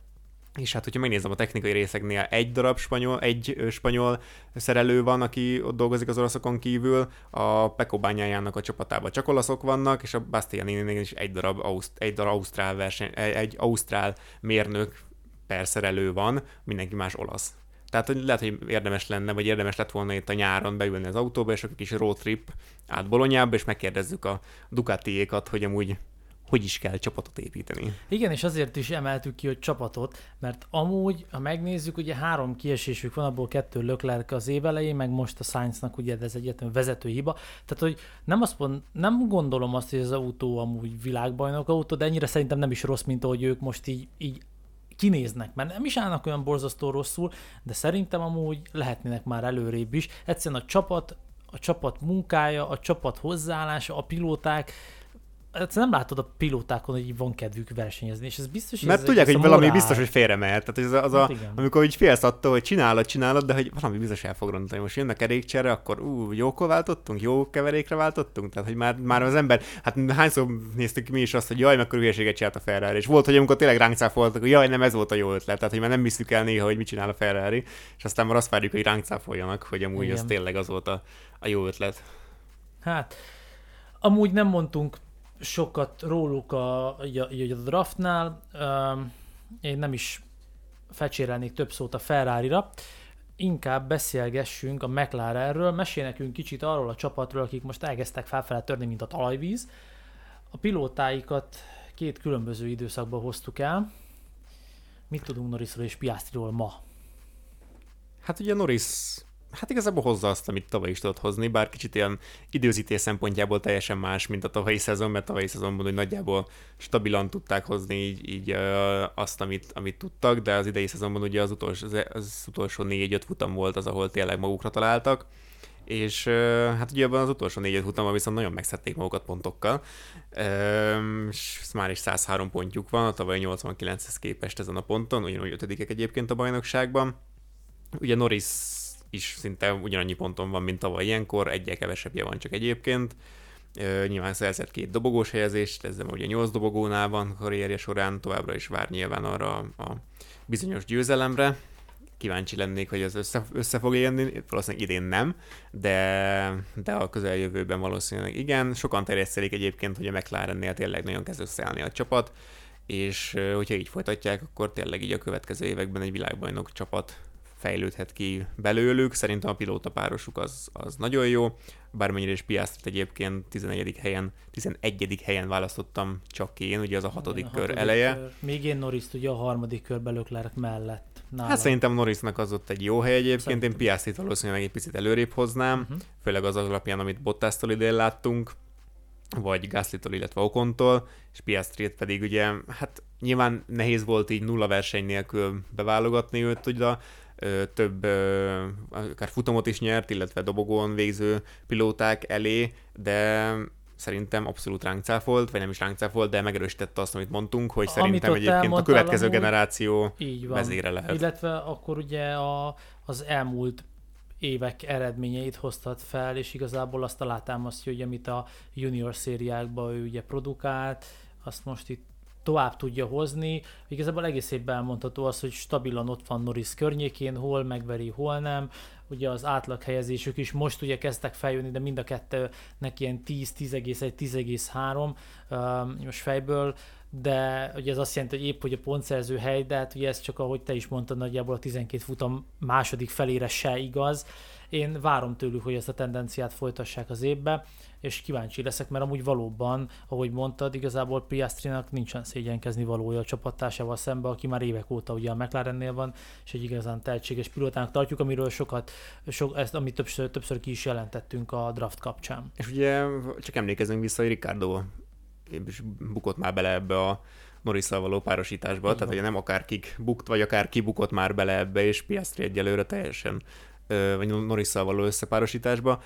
S2: és hát, hogyha megnézem a technikai részeknél, egy darab spanyol, egy spanyol szerelő van, aki ott dolgozik az olaszokon kívül, a Peko bányájának a csapatában csak olaszok vannak, és a Bastianini is egy darab, Auszt, egy darab ausztrál, verseny, egy ausztrál mérnök per szerelő van, mindenki más olasz. Tehát hogy lehet, hogy érdemes lenne, vagy érdemes lett volna itt a nyáron beülni az autóba, és akkor kis road trip át Bolonyába, és megkérdezzük a Ducatiékat, hogy amúgy hogy is kell csapatot építeni.
S1: Igen, és azért is emeltük ki, hogy csapatot, mert amúgy, ha megnézzük, ugye három kiesésük van, abból kettő Leclerc az év elején, meg most a Sainznak ugye ez egyetlen vezető hiba. Tehát, hogy nem, azt mond, nem gondolom azt, hogy az autó amúgy világbajnok autó, de ennyire szerintem nem is rossz, mint ahogy ők most így, így kinéznek, mert nem is állnak olyan borzasztó rosszul, de szerintem amúgy lehetnének már előrébb is. Egyszerűen a csapat, a csapat munkája, a csapat hozzáállása, a pilóták, hát nem látod a pilótákon, hogy van kedvük versenyezni, és ez biztos,
S2: Mert
S1: ez
S2: tudják, hogy valami
S1: morál.
S2: biztos, hogy félre mehet. Tehát ez az a,
S1: Hát igen.
S2: amikor így félsz attól, hogy csinálod, csinálod, de hogy valami biztos el fog rontani. Most jön a kerékcsere, akkor ú, jókor váltottunk, jó keverékre váltottunk. Tehát, hogy már, már az ember, hát hányszor néztük mi is azt, hogy jaj, mekkora hülyeséget csinált a Ferrari. És volt, hogy amikor tényleg ránk cáfoltak, hogy jaj, nem ez volt a jó ötlet. Tehát, hogy már nem visszük el néha, hogy mit csinál a Ferrari. És aztán már azt várjuk, hogy ránk cáfoljanak, hogy amúgy
S1: Igen.
S2: az tényleg az volt a, a jó ötlet.
S1: Hát, amúgy nem mondtunk sokat róluk a, a, a draftnál, én nem is fecsérelnék több szót a Ferrari-ra, inkább beszélgessünk a McLarenről, mesél nekünk kicsit arról a csapatról, akik most elkezdtek felfele törni, mint a talajvíz. A pilótáikat két különböző időszakban hoztuk el. Mit tudunk Norrisról és Piastriról ma?
S2: Hát ugye Norris, hát igazából hozza azt, amit tavaly is tudott hozni, bár kicsit ilyen időzítés szempontjából teljesen más, mint a tavalyi szezon, mert tavalyi szezonban hogy nagyjából stabilan tudták hozni így, így azt, amit, amit tudtak, de az idei szezonban ugye az utolsó, az, utolsó 4-5 futam volt az, ahol tényleg magukra találtak, és hát ugye abban az utolsó 4-5 futamban viszont nagyon megszedték magukat pontokkal, és már is 103 pontjuk van, a tavaly 89-hez képest ezen a ponton, ugyanúgy ötödikek egyébként a bajnokságban, Ugye Norris is szinte ugyanannyi ponton van, mint tavaly ilyenkor, egyel kevesebbje van csak egyébként. Nyilván szerzett két dobogós helyezést, ezzel ugye nyolc dobogónál van karrierje során, továbbra is vár nyilván arra a bizonyos győzelemre. Kíváncsi lennék, hogy ez össze, össze fog élni, valószínűleg idén nem, de, de a közeljövőben valószínűleg igen. Sokan terjesztelik egyébként, hogy a McLarennél tényleg nagyon kezd összeállni a csapat, és hogyha így folytatják, akkor tényleg így a következő években egy világbajnok csapat fejlődhet ki belőlük. Szerintem a pilóta párosuk az, az nagyon jó, bármennyire is Piastrit egyébként 11. helyen, 11. helyen választottam csak én, ugye az a hatodik
S1: A
S2: kör
S1: hatodik
S2: eleje.
S1: Kör. Még én Norris ugye a harmadik körbe Leclerc mellett. Nálam.
S2: Hát szerintem Norrisnak az ott egy jó hely egyébként,
S1: Szerintem.
S2: én Piastrit valószínűleg egy picit előrébb hoznám,
S1: Uh-huh.
S2: főleg az alapján, amit Bottas-tól idén láttunk, vagy Gasly-tól, illetve Okontól, és Piastrit pedig ugye, hát nyilván nehéz volt így nulla verseny nélkül beválogatni őt, ugye több, akár futamot is nyert, illetve dobogón végző pilóták elé, de szerintem abszolút ránk cáfolt, vagy nem is ránk cáfolt, de megerősítette azt, amit mondtunk, hogy
S1: Amit
S2: szerintem egyébként a következő
S1: amúgy,
S2: generáció
S1: Így van.
S2: vezére lehet.
S1: Illetve akkor ugye a, az elmúlt évek eredményeit hoztat fel, és igazából azt alátámasztja, hogy amit a junior szériákban ő ugye produkált, azt most itt tovább tudja hozni. Igazából egész évben elmondható az, hogy stabilan ott van Norris környékén, hol megveri, hol nem. Ugye az átlag helyezésük is most ugye kezdtek feljönni, de mind a kettőnek ilyen 10, 10,1, 10,3 um, most fejből, de ugye ez azt jelenti, hogy épp hogy a pontszerző hely, de hát ugye ez csak ahogy te is mondtad, nagyjából a 12 futam második felére se igaz. Én várom tőlük, hogy ezt a tendenciát folytassák az évbe, és kíváncsi leszek, mert amúgy valóban, ahogy mondtad, igazából Piastrinak nincsen szégyenkezni valója a csapattársával szemben, aki már évek óta ugye a McLarennél van, és egy igazán tehetséges pilótának tartjuk, amiről sokat, sok, ezt, amit többször, többször ki is jelentettünk a draft kapcsán.
S2: És ugye csak emlékezünk vissza, hogy Ricardo is bukott már bele ebbe a norris való párosításba,
S1: Így
S2: tehát ugye nem akár kik bukt, vagy akár ki bukott már bele ebbe, és Piastri egyelőre teljesen, vagy norris való összepárosításba,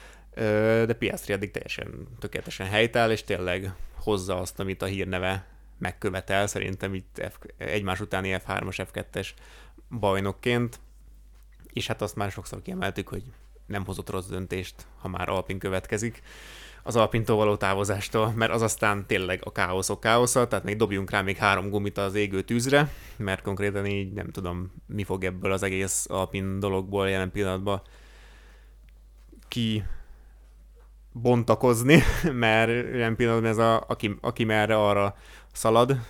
S2: de Piastri eddig teljesen tökéletesen helytáll, és tényleg hozza azt, amit a hírneve megkövetel, szerintem itt F, egymás utáni F3-as, F2-es bajnokként, és hát azt már sokszor kiemeltük, hogy nem hozott rossz döntést, ha már Alpin következik az Alpintól való távozástól, mert az aztán tényleg a káoszok káosza, tehát még dobjunk rá még három gumit az égő tűzre, mert konkrétan így nem tudom, mi fog ebből az egész Alpin dologból jelen pillanatban ki bontakozni, mert jelen pillanatban ez a, aki, aki merre arra szalad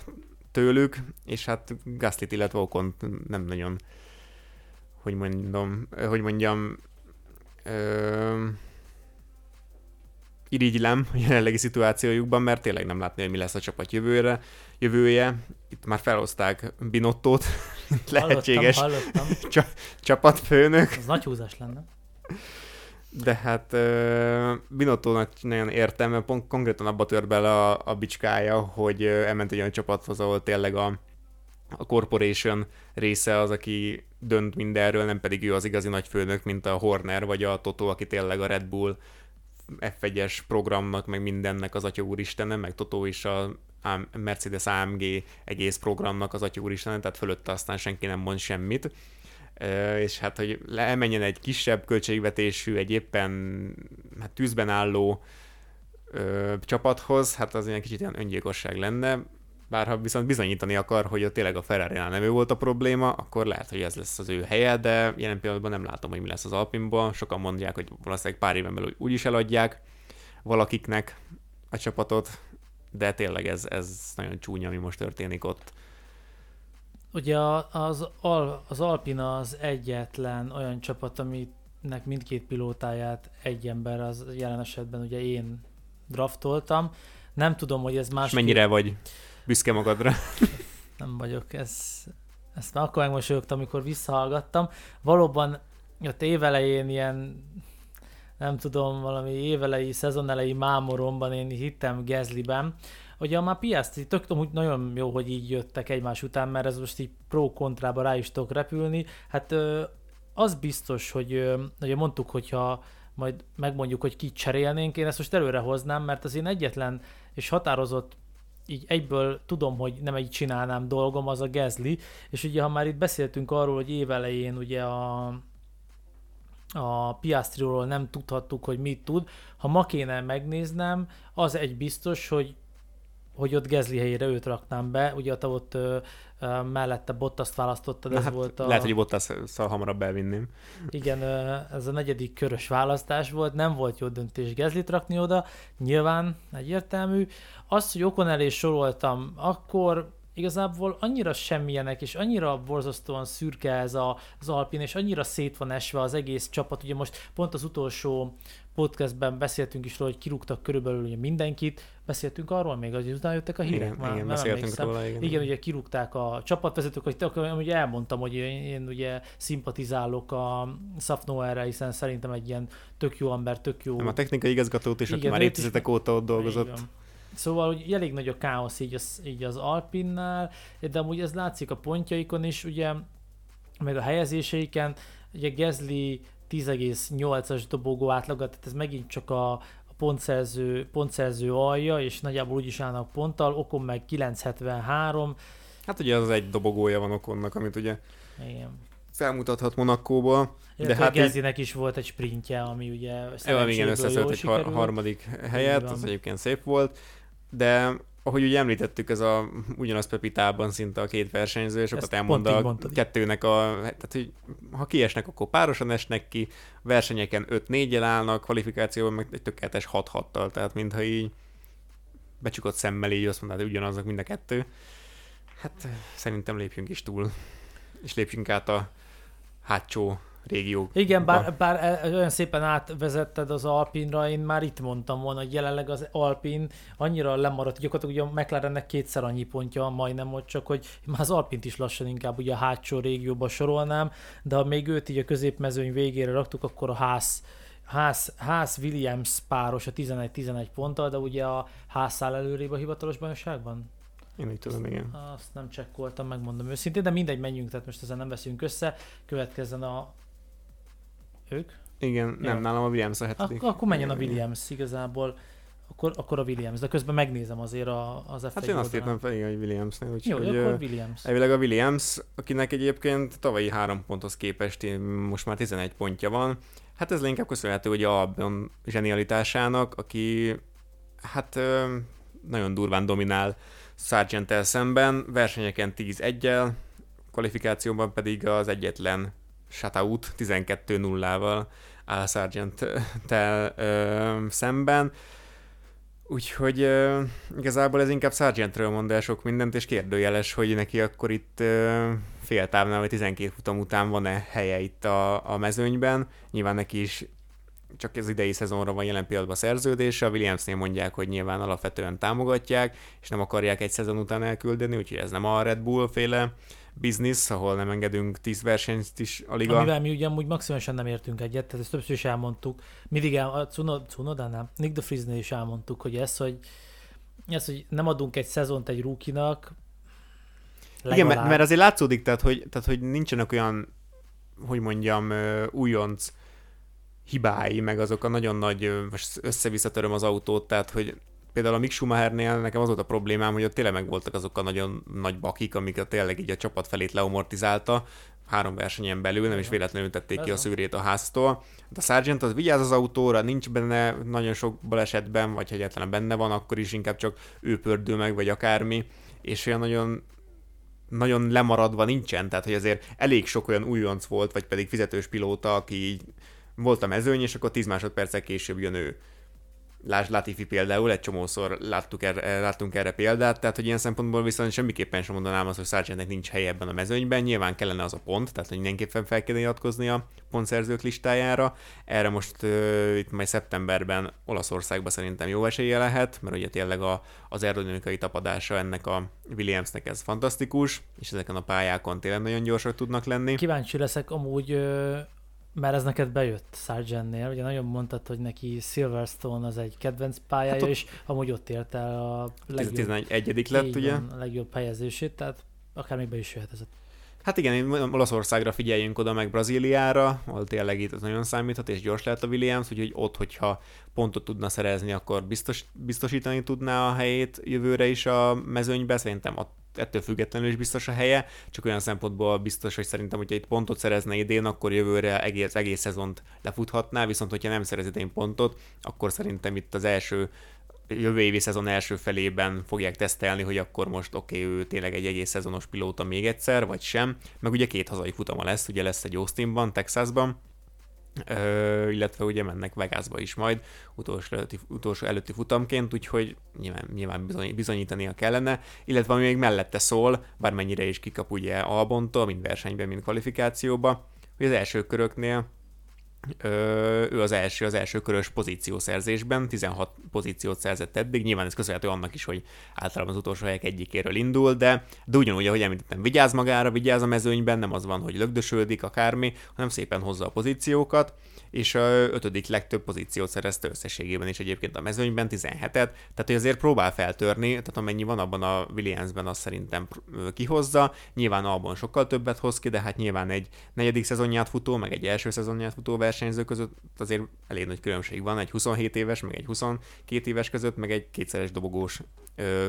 S2: tőlük, és hát Gaslit, illetve Okon nem nagyon, hogy mondom, hogy mondjam, ö, irigylem a jelenlegi szituációjukban, mert tényleg nem látni, hogy mi lesz a csapat jövőre, jövője. Itt már felhozták Binottót, mint lehetséges
S1: Hallottam, hallottam.
S2: csapatfőnök,
S1: Az nagy húzás lenne.
S2: de hát uh, Binottónak nagyon értem, mert pont konkrétan abba tör bele a, a bicskája, hogy elment egy olyan csapathoz, ahol tényleg a, a corporation része az, aki dönt mindenről, nem pedig ő az igazi nagyfőnök, mint a Horner vagy a Toto, aki tényleg a Red Bull F1-es programnak, meg mindennek az Atya Úristene, meg Totó is a Mercedes AMG egész programnak az Atya Úristene, tehát fölötte aztán senki nem mond semmit. És hát, hogy lemenjen egy kisebb költségvetésű, egy éppen hát tűzben álló ö, csapathoz, hát az egy kicsit ilyen öngyilkosság lenne, bár ha viszont bizonyítani akar, hogy ott tényleg a ferrari nem ő volt a probléma, akkor lehet, hogy ez lesz az ő helye, de jelen pillanatban nem látom, hogy mi lesz az Alpinban. Sokan mondják, hogy valószínűleg pár éven belül úgy is eladják valakiknek a csapatot, de tényleg ez, ez nagyon csúnya, ami most történik ott.
S1: Ugye az, Al, az Alpina az egyetlen olyan csapat, aminek mindkét pilótáját egy ember, az jelen esetben ugye én draftoltam. Nem tudom, hogy ez más. És
S2: mennyire vagy büszke magadra?
S1: Nem vagyok, ez, ezt már akkor megmosolyogtam, amikor visszahallgattam. Valóban ott évelején ilyen nem tudom, valami évelei, szezonelei mámoromban én hittem Gezliben, Ugye már Piastri, tök hogy nagyon jó, hogy így jöttek egymás után, mert ez most így pro-kontrába rá is tudok repülni. Hát az biztos, hogy ugye mondtuk, hogyha majd megmondjuk, hogy kit cserélnénk, én ezt most előre hoznám, mert az én egyetlen és határozott így egyből tudom, hogy nem egy csinálnám dolgom, az a Gezli, és ugye ha már itt beszéltünk arról, hogy évelején ugye a, a Piastriról nem tudhattuk, hogy mit tud, ha ma kéne megnéznem, az egy biztos, hogy hogy ott Gezli helyére őt raknám be, ugye te ott ö, ö, mellette Bottaszt választottad, ez hát volt a...
S2: Lehet, hogy Bottas hamarabb elvinném.
S1: Igen, ö, ez a negyedik körös választás volt, nem volt jó döntés Gezlit rakni oda, nyilván egyértelmű. Azt, hogy Okon elé soroltam, akkor igazából annyira semmilyenek, és annyira borzasztóan szürke ez a, az Alpin, és annyira szét van esve az egész csapat. Ugye most pont az utolsó podcastben beszéltünk is róla, hogy kirúgtak körülbelül ugye mindenkit, beszéltünk arról még, hogy utána jöttek a hírek.
S2: Igen, már, igen beszéltünk róla, igen.
S1: Igen, ugye kirúgták a csapatvezetők, hogy ugye elmondtam, hogy én, én ugye szimpatizálok a Szafnoerre, hiszen szerintem egy ilyen tök jó ember, tök jó...
S2: Nem, a technikai igazgatót is, igen, aki már évtizedek óta ott dolgozott. Igen.
S1: Szóval hogy elég nagy a káosz így az, így az Alpinnál, de amúgy ez látszik a pontjaikon is, ugye, meg a helyezéseiken, ugye Gezli 10,8-as dobogó átlagat, tehát ez megint csak a, a pontszerző, pontszerző alja, és nagyjából úgy is állnak ponttal, Okon meg 973.
S2: Hát ugye az egy dobogója van Okonnak, amit ugye Igen. felmutathat Monakóból.
S1: De hát Gezinek így... is volt egy sprintje, ami ugye
S2: Jó, igen, összeszedett egy har- harmadik helyet, az egyébként szép volt, de ahogy ugye említettük, ez a ugyanaz Pepitában szinte a két versenyző, és akkor elmond a mondtad. kettőnek a, tehát hogy ha kiesnek, akkor párosan esnek ki, versenyeken 5-4-jel állnak, kvalifikációban meg egy tökéletes 6-6-tal, tehát mintha így becsukott szemmel így azt mondod, hogy ugyanazok mind a kettő. Hát szerintem lépjünk is túl, és lépjünk át a hátsó régió.
S1: Igen, bár, bár e, olyan szépen átvezetted az Alpinra, én már itt mondtam volna, hogy jelenleg az Alpin annyira lemaradt, gyakorlatilag ugye a McLarennek kétszer annyi pontja majdnem hogy csak hogy már az Alpint is lassan inkább ugye a hátsó régióba sorolnám, de ha még őt így a középmezőny végére raktuk, akkor a ház Ház, Ház Williams páros a 11-11 ponttal, de ugye a ház száll előrébb a hivatalos bajnokságban?
S2: Én úgy tudom, igen.
S1: Azt nem csekkoltam, megmondom őszintén, de mindegy, menjünk, tehát most ezen nem veszünk össze. Következzen a ők?
S2: Igen, nem, ja. nálam a Williams a hetedik.
S1: Ak- akkor menjen a Williams igazából. Akkor, akkor a Williams, de közben megnézem azért a, az
S2: f Hát én azt írtam fel, hogy Williamsnél. Úgy,
S1: Jó, hogy, akkor Williams.
S2: Elvileg a Williams, akinek egyébként tavalyi három ponthoz képest most már 11 pontja van. Hát ez inkább köszönhető hogy a zsenialitásának, aki hát nagyon durván dominál sargent szemben, versenyeken 10-1-el, kvalifikációban pedig az egyetlen shutout 12-0-val áll Sargent-tel szemben. Úgyhogy ö, igazából ez inkább Sargentről mond el sok mindent, és kérdőjeles, hogy neki akkor itt ö, fél távnál, vagy 12 futam után van-e helye itt a, a mezőnyben. Nyilván neki is csak az idei szezonra van jelen pillanatban szerződése, a Williamsnél mondják, hogy nyilván alapvetően támogatják, és nem akarják egy szezon után elküldeni, úgyhogy ez nem a Red Bull féle biznisz, ahol nem engedünk 10 versenyt is a liga.
S1: Amivel mi ugye amúgy maximálisan nem értünk egyet, tehát ezt többször is elmondtuk. Mindig el, a Cunodánál, Nick de Friesnél is elmondtuk, hogy ez, hogy ez, hogy nem adunk egy szezont egy rúkinak,
S2: Igen, mert, mert azért látszódik, tehát hogy, tehát hogy nincsenek olyan, hogy mondjam, újonc hibái, meg azok a nagyon nagy, most össze-visszatöröm az autót, tehát hogy például a Mick Schumachernél nekem az volt a problémám, hogy ott tényleg meg voltak azok a nagyon nagy bakik, amik tényleg így a csapat felét leomortizálta, három versenyen belül, nem is véletlenül tették ki a szűrét a háztól. De a Sargent az vigyáz az autóra, nincs benne nagyon sok balesetben, vagy ha egyáltalán benne van, akkor is inkább csak ő pördül meg, vagy akármi, és olyan nagyon nagyon lemaradva nincsen, tehát hogy azért elég sok olyan újonc volt, vagy pedig fizetős pilóta, aki így volt a mezőny, és akkor 10 másodperccel később jön ő. Lásd Latifi például, egy csomószor láttuk erre, láttunk erre példát, tehát hogy ilyen szempontból viszont semmiképpen sem mondanám azt, hogy Sargentnek nincs helye ebben a mezőnyben, nyilván kellene az a pont, tehát hogy mindenképpen fel kell iratkozni a pontszerzők listájára. Erre most uh, itt majd szeptemberben Olaszországban szerintem jó esélye lehet, mert ugye tényleg a, az aerodinamikai tapadása ennek a Williamsnek ez fantasztikus, és ezeken a pályákon tényleg nagyon gyorsak tudnak lenni.
S1: Kíváncsi leszek amúgy mert ez neked bejött Sargentnél, ugye nagyon mondtad, hogy neki Silverstone az egy kedvenc pályája, hát ott... és amúgy ott ért el a
S2: legjobb, 11 lett, ugye?
S1: a legjobb helyezését, tehát akár még be is jöhet ez.
S2: Hát igen, Olaszországra figyeljünk oda, meg Brazíliára, ahol tényleg itt az nagyon számíthat, és gyors lehet a Williams, úgyhogy ott, hogyha pontot tudna szerezni, akkor biztos, biztosítani tudná a helyét jövőre is a mezőnybe. Szerintem ott ettől függetlenül is biztos a helye, csak olyan szempontból biztos, hogy szerintem, hogyha itt pontot szerezne idén, akkor jövőre egész, egész szezont lefuthatná, viszont hogyha nem szerez idén pontot, akkor szerintem itt az első jövő évi szezon első felében fogják tesztelni, hogy akkor most oké, okay, ő tényleg egy egész szezonos pilóta még egyszer, vagy sem. Meg ugye két hazai futama lesz, ugye lesz egy Austinban, Texasban, Ö, illetve ugye mennek Vegasba is majd utolsó előtti, utolsó előtti futamként, úgyhogy nyilván, nyilván bizony, bizonyítania kellene, illetve ami még mellette szól, bármennyire is kikap ugye Albontól, mind versenyben, mind kvalifikációba, hogy az első köröknél ő az első, az első körös pozíciószerzésben, 16 pozíciót szerzett eddig, nyilván ez köszönhető annak is, hogy általában az utolsó helyek egyikéről indul, de, de ugyanúgy, ahogy említettem, vigyáz magára, vigyáz a mezőnyben, nem az van, hogy lögdösödik akármi, hanem szépen hozza a pozíciókat, és a ötödik legtöbb pozíciót szerezte összességében is egyébként a mezőnyben, 17-et, tehát hogy azért próbál feltörni, tehát amennyi van abban a Williamsben, azt szerintem kihozza, nyilván abban sokkal többet hoz ki, de hát nyilván egy negyedik szezonját futó, meg egy első szezonját futó versenyző között azért elég nagy különbség van, egy 27 éves, meg egy 22 éves között, meg egy kétszeres dobogós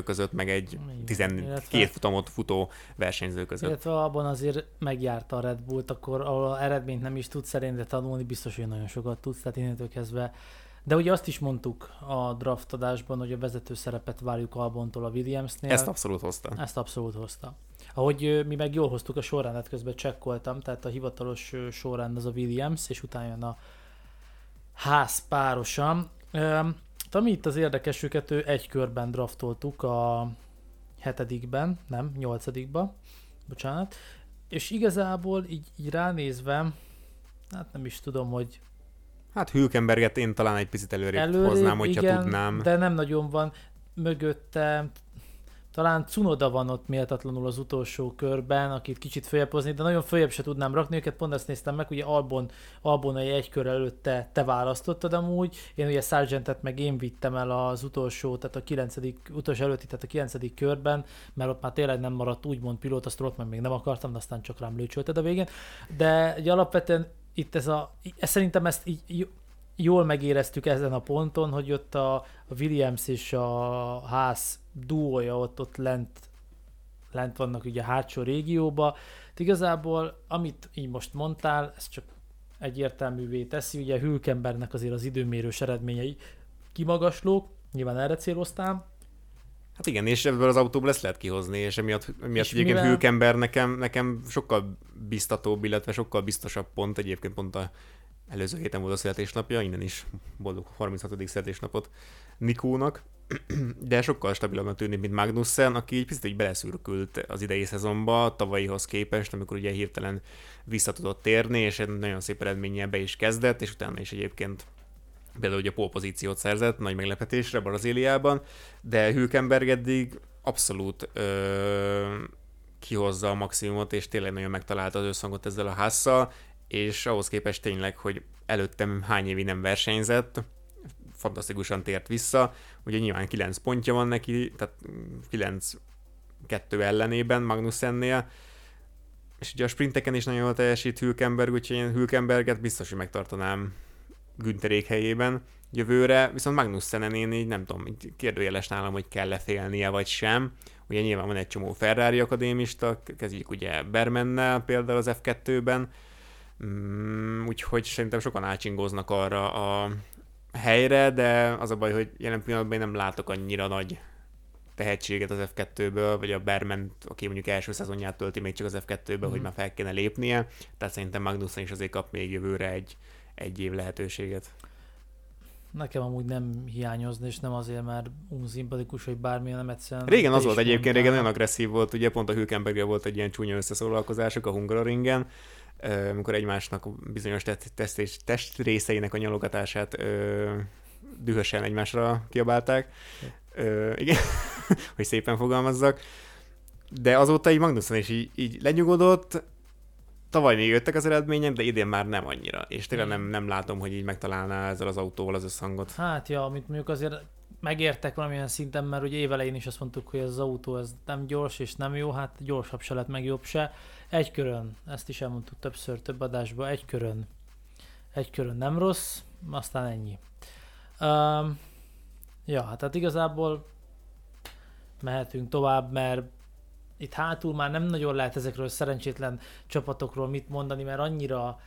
S2: között, meg egy 12 futamot futó versenyző között.
S1: Illetve abban azért megjárta a Red Bullt, akkor ahol eredményt nem is tudsz szerint tanulni, biztos, hogy nagyon sokat tudsz, tehát innentől kezdve de ugye azt is mondtuk a draft adásban, hogy a vezető szerepet várjuk Albontól a Williamsnél.
S2: Ezt abszolút hozta.
S1: Ezt abszolút hozta. Ahogy mi meg jól hoztuk a sorrendet, közben csekkoltam, tehát a hivatalos sorrend az a Williams, és utána jön a ház párosan. Ami itt az érdekes, őket ő egy körben draftoltuk a hetedikben, nem, nyolcadikba, bocsánat, és igazából így, így ránézve, hát nem is tudom, hogy
S2: Hát Hülkenberget én talán egy picit előrébb, előrébb hoznám, hogyha igen, tudnám.
S1: de nem nagyon van mögötte, talán Cunoda van ott méltatlanul az utolsó körben, akit kicsit följebb hozni, de nagyon följebb se tudnám rakni őket, pont ezt néztem meg, ugye Albon, Albonai egy kör előtte te választottad amúgy, én ugye Sargentet meg én vittem el az utolsó, tehát a 9. utolsó előtti, tehát a 9. körben, mert ott már tényleg nem maradt úgymond pilóta, azt ott még nem akartam, de aztán csak rám lőcsölted a végén, de egy alapvetően itt ez a, ez szerintem ezt így jól megéreztük ezen a ponton, hogy ott a Williams és a ház duója ott, ott lent, lent vannak ugye a hátsó régióba. De igazából, amit így most mondtál, ez csak egyértelművé teszi, ugye Hülkenbergnek azért az időmérős eredményei kimagaslók, nyilván erre céloztál,
S2: Hát igen, és ebből az autóból ezt lehet kihozni, és emiatt, emiatt és egyébként mivel... Hülkenberg nekem, nekem sokkal biztatóbb, illetve sokkal biztosabb pont, egyébként pont a előző héten volt a születésnapja, innen is boldog 36. születésnapot Nikónak, de sokkal stabilabbnak tűnik, mint Magnussen, aki egy picit így beleszürkült az idei szezonba, tavalyihoz képest, amikor ugye hirtelen vissza tudott térni, és egy nagyon szép eredménnyel be is kezdett, és utána is egyébként például ugye pozíciót szerzett, nagy meglepetésre Brazíliában, de Hülkenberg eddig abszolút ö, kihozza a maximumot, és tényleg nagyon megtalálta az összhangot ezzel a házzal, és ahhoz képest tényleg, hogy előttem hány évi nem versenyzett, fantasztikusan tért vissza. Ugye nyilván 9 pontja van neki, tehát 9 kettő ellenében Magnussennél, és ugye a sprinteken is nagyon jól teljesít Hülkenberg, úgyhogy én Hülkenberget biztos, hogy megtartanám Günterék helyében jövőre, viszont Magnussenen én így nem tudom, így kérdőjeles nálam, hogy kell lefélnie vagy sem. Ugye nyilván van egy csomó Ferrari akadémista, kezdjük ugye Bermennel például az F2-ben, mm, úgyhogy szerintem sokan ácsingóznak arra a helyre, de az a baj, hogy jelen pillanatban én nem látok annyira nagy tehetséget az F2-ből, vagy a Berman, aki mondjuk első szezonját tölti még csak az F2-ből, mm. hogy mhm. már fel kéne lépnie, tehát szerintem Magnussen is azért kap még jövőre egy, egy év lehetőséget.
S1: Nekem amúgy nem hiányozni, és nem azért, mert unszimpatikus, hogy bármilyen nem egyszerűen...
S2: Régen az volt egyébként, régen nagyon agresszív volt, ugye pont a Hülkenberg volt egy ilyen csúnya összeszólalkozások a Hungaroringen, amikor egymásnak bizonyos test, test részeinek a nyalogatását dühösen egymásra kiabálták. Ö, igen, hogy szépen fogalmazzak. De azóta így Magnussen is így, így lenyugodott, tavaly még jöttek az eredmények, de idén már nem annyira. És tényleg nem, nem látom, hogy így megtalálná ezzel az autóval az összhangot.
S1: Hát ja, amit mondjuk azért megértek valamilyen szinten, mert ugye évelején is azt mondtuk, hogy ez az autó ez nem gyors és nem jó, hát gyorsabb se lett, meg jobb se. Egy körön, ezt is elmondtuk többször, több adásban, egy körön, egy körön nem rossz, aztán ennyi. Um, ja, hát, hát igazából mehetünk tovább, mert itt hátul már nem nagyon lehet ezekről szerencsétlen csapatokról mit mondani, mert annyira,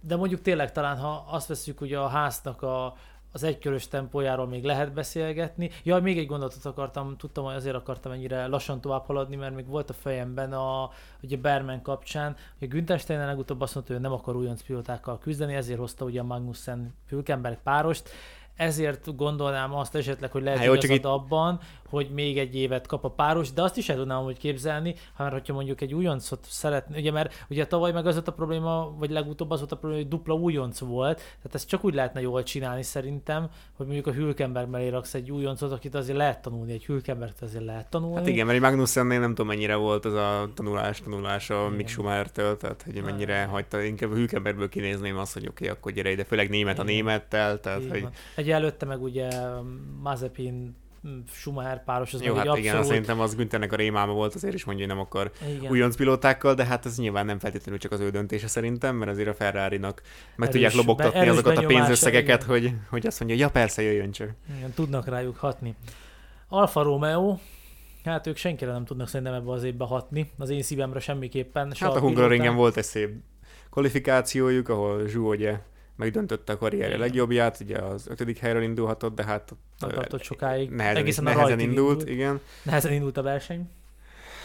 S1: de mondjuk tényleg talán, ha azt veszük, hogy a háznak a, az egykörös tempójáról még lehet beszélgetni. Ja, még egy gondolatot akartam, tudtam, hogy azért akartam ennyire lassan tovább haladni, mert még volt a fejemben a, ugye Berman kapcsán, hogy Günther Steiner legutóbb azt mondta, hogy nem akar újonc pilótákkal küzdeni, ezért hozta ugye a Magnussen Fülkenberg párost, ezért gondolnám azt esetleg, hogy lehet hát, igazad itt... abban, hogy még egy évet kap a páros, de azt is el tudnám hogy képzelni, ha már hogyha mondjuk egy újoncot szeretné, ugye mert ugye tavaly meg az volt a probléma, vagy legutóbb az volt a probléma, hogy dupla újonc volt, tehát ezt csak úgy lehetne jól csinálni szerintem, hogy mondjuk a Hülkenberg mellé raksz egy újoncot, akit azért lehet tanulni, egy Hülkenbergt azért lehet tanulni.
S2: Hát igen, mert Magnussennél nem tudom mennyire volt ez a tanulás, tanulás a Mick Schumacher-től, tehát hogy mennyire hagyta, inkább a Hülkenbergből kinézném azt, hogy oké, okay, akkor gyere ide, főleg német igen. a némettel, tehát igen. hogy...
S1: Egy előtte meg ugye Mazepin Schumacher páros,
S2: az Jó, hát igen, abszolút... szerintem az Günthernek a rémáma volt, azért is mondja, hogy nem akar igen. újonc pilótákkal, de hát ez nyilván nem feltétlenül csak az ő döntése szerintem, mert azért a Ferrari-nak meg erős, tudják lobogtatni be, azokat a pénzösszegeket, hogy, hogy azt mondja, ja persze, jöjjön csak.
S1: Igen, tudnak rájuk hatni. Alfa Romeo, hát ők senkire nem tudnak szerintem ebbe az évbe hatni, az én szívemre semmiképpen.
S2: Hát a Hungaroringen volt egy szép kvalifikációjuk, ahol Zsú ugye megdöntötte a karrierje legjobbját, ugye az ötödik helyről indulhatott, de hát
S1: tartott sokáig.
S2: Nehezen, Egészen nehezen indult, indult, igen.
S1: Nehezen indult a verseny.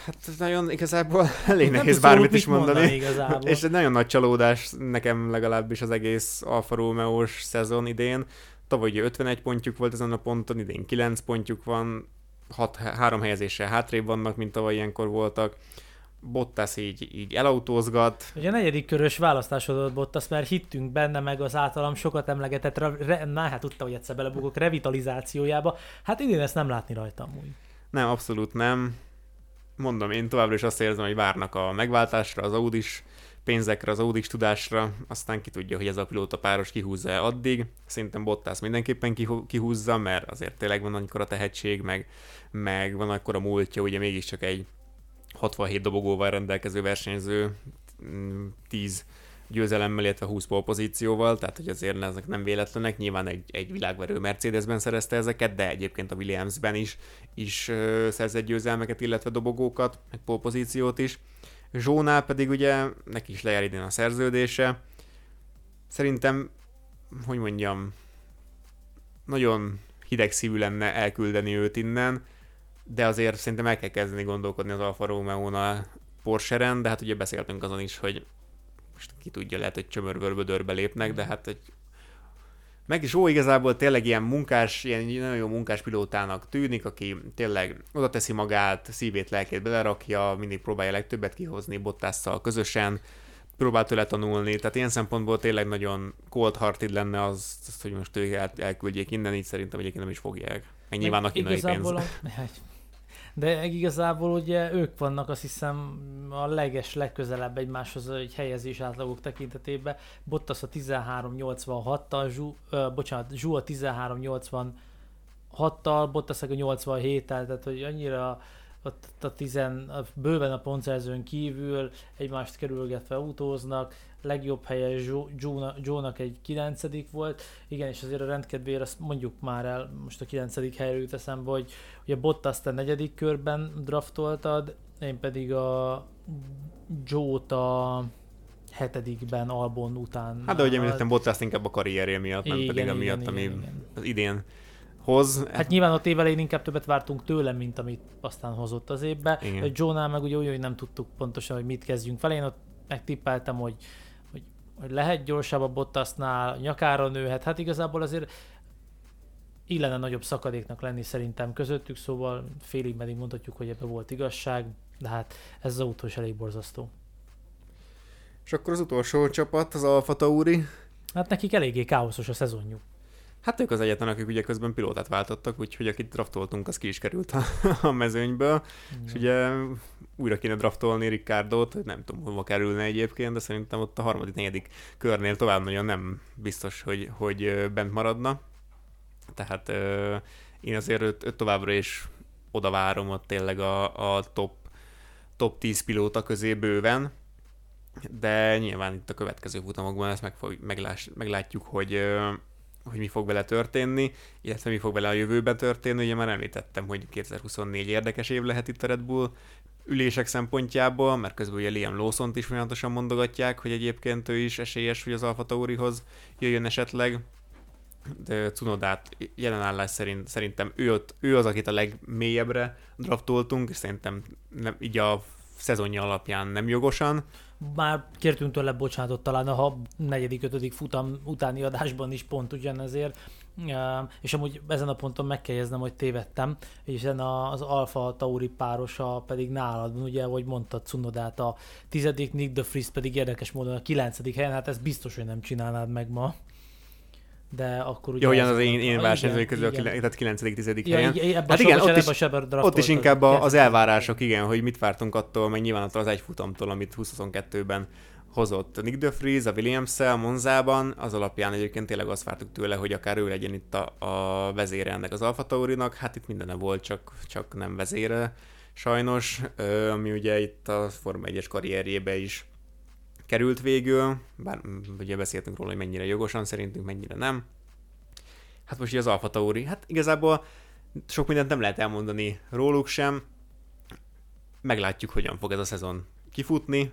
S2: Hát nagyon igazából elég nehéz bármit is mondani. mondani igazából. És egy nagyon nagy csalódás nekem legalábbis az egész Alfa romeo szezon idén. Tavaly ugye 51 pontjuk volt ezen a ponton, idén 9 pontjuk van, hat, három helyezéssel hátrébb vannak, mint tavaly ilyenkor voltak. Bottas így, így elautózgat.
S1: Ugye a negyedik körös választásodott Bottas, mert hittünk benne meg az általam sokat emlegetett, re, na hát tudta, hogy egyszer belebukok revitalizációjába. Hát idén ezt nem látni rajtam úgy.
S2: Nem, abszolút nem. Mondom, én továbbra is azt érzem, hogy várnak a megváltásra, az Audis pénzekre, az Audis tudásra, aztán ki tudja, hogy ez a pilóta páros kihúzza addig. Szerintem Bottas mindenképpen kihúzza, mert azért tényleg van a tehetség, meg, meg van akkor a múltja, ugye mégiscsak egy 67 dobogóval rendelkező versenyző 10 mm, győzelemmel, illetve 20 pozícióval, tehát hogy azért ezek nem véletlenek. Nyilván egy, egy világverő Mercedesben szerezte ezeket, de egyébként a Williamsben is, is uh, szerzett győzelmeket, illetve dobogókat, meg pozíciót is. Zsónál pedig ugye neki is lejár idén a szerződése. Szerintem, hogy mondjam, nagyon hideg szívű lenne elküldeni őt innen, de azért szerintem el kell kezdeni gondolkodni az Alfa Romeo-nál Porsche-ren, de hát ugye beszéltünk azon is, hogy most ki tudja, lehet, hogy csömörvörbödörbe lépnek, de hát hogy meg is ó, igazából tényleg ilyen munkás, ilyen nagyon jó munkás pilótának tűnik, aki tényleg oda teszi magát, szívét, lelkét belerakja, mindig próbálja legtöbbet kihozni Bottásszal közösen, próbál tőle tanulni, tehát ilyen szempontból tényleg nagyon cold hearted lenne az, az hogy most ők el, elküldjék innen, így szerintem egyébként nem is fogják. Meg nyilván a kínai pénz. A,
S1: de igazából ugye ők vannak azt hiszem a leges, legközelebb egymáshoz egy helyezés átlagok tekintetében. Bottas a 13-86-tal, Zsú, uh, bocsánat, Zsú a 13-86-tal, Bottas a 87-tel, tehát hogy annyira ott a, tizen, bőven a pontszerzőn kívül egymást kerülgetve autóznak, legjobb helye Joe-nak egy kilencedik volt, igen, és azért a rendkedvére azt mondjuk már el, most a kilencedik helyre jut eszembe, hogy ugye Bottas te negyedik körben draftoltad, én pedig a Joe-t a hetedikben Albon után.
S2: Hát de ugye említettem, Bottas inkább a karrierje miatt, nem igen, pedig igen, amiatt, igen, ami igen. az idén hoz.
S1: Hát nyilván ott évelején inkább többet vártunk tőlem, mint amit aztán hozott az évbe. Igen. Joe-nál meg ugye úgy, hogy nem tudtuk pontosan, hogy mit kezdjünk fel. Én ott megtippeltem, hogy, hogy, lehet gyorsabb a Bottasnál, nyakára nőhet. Hát igazából azért illene nagyobb szakadéknak lenni szerintem közöttük, szóval félig meddig mondhatjuk, hogy ebbe volt igazság, de hát ez az autó is elég borzasztó.
S2: És akkor az utolsó csapat, az Alfa Tauri.
S1: Hát nekik eléggé káoszos a szezonjuk.
S2: Hát ők az egyetlen, akik ugye közben pilótát váltottak, úgyhogy akit draftoltunk, az ki is került a, a mezőnyből. Igen. És ugye újra kéne draftolni Ricardo-t, nem tudom, hova kerülne egyébként, de szerintem ott a harmadik, negyedik körnél tovább nagyon nem biztos, hogy, hogy bent maradna. Tehát én azért őt, őt továbbra is oda várom ott tényleg a, a top, top 10 pilóta közé bőven, de nyilván itt a következő futamokban ezt meg meglás, meglátjuk, hogy, hogy mi fog vele történni, illetve mi fog vele a jövőben történni. Ugye már említettem, hogy 2024 érdekes év lehet itt a Red Bull ülések szempontjából, mert közben ugye Liam lawson is folyamatosan mondogatják, hogy egyébként ő is esélyes, hogy az Alfa Taurihoz jöjjön esetleg. De Cunodát jelenállás szerint, szerintem ő, ott, ő az, akit a legmélyebbre draftoltunk, és szerintem nem, így a szezonja alapján nem jogosan.
S1: Már kértünk tőle bocsánatot talán a negyedik, ötödik futam utáni adásban is pont ugyanezért, és amúgy ezen a ponton meg kell jegyeznem, hogy tévedtem, és az Alfa Tauri párosa pedig nálad, ugye, hogy mondtad Cunodát a tizedik, Nick de Vries pedig érdekes módon a kilencedik helyen, hát ez biztos, hogy nem csinálnád meg ma de akkor ugye...
S2: Jó, olyan az, én, én versenyzői közül, igen. a tehát 9.-10.
S1: Ja,
S2: helyen.
S1: Igen, hát igen, ott is,
S2: ott is inkább a, az elvárások, igen, hogy mit vártunk attól, meg nyilván attól az egy futamtól, amit 2022-ben hozott Nick de Vries, a williams a Monzában, az alapján egyébként tényleg azt vártuk tőle, hogy akár ő legyen itt a, a vezére ennek az Alfa Taurinak, hát itt mindene volt, csak, csak nem vezére sajnos, ami ugye itt a Forma 1-es karrierjébe is került végül, bár ugye beszéltünk róla, hogy mennyire jogosan szerintünk, mennyire nem. Hát most az Alfa Tauri, hát igazából sok mindent nem lehet elmondani róluk sem. Meglátjuk, hogyan fog ez a szezon kifutni.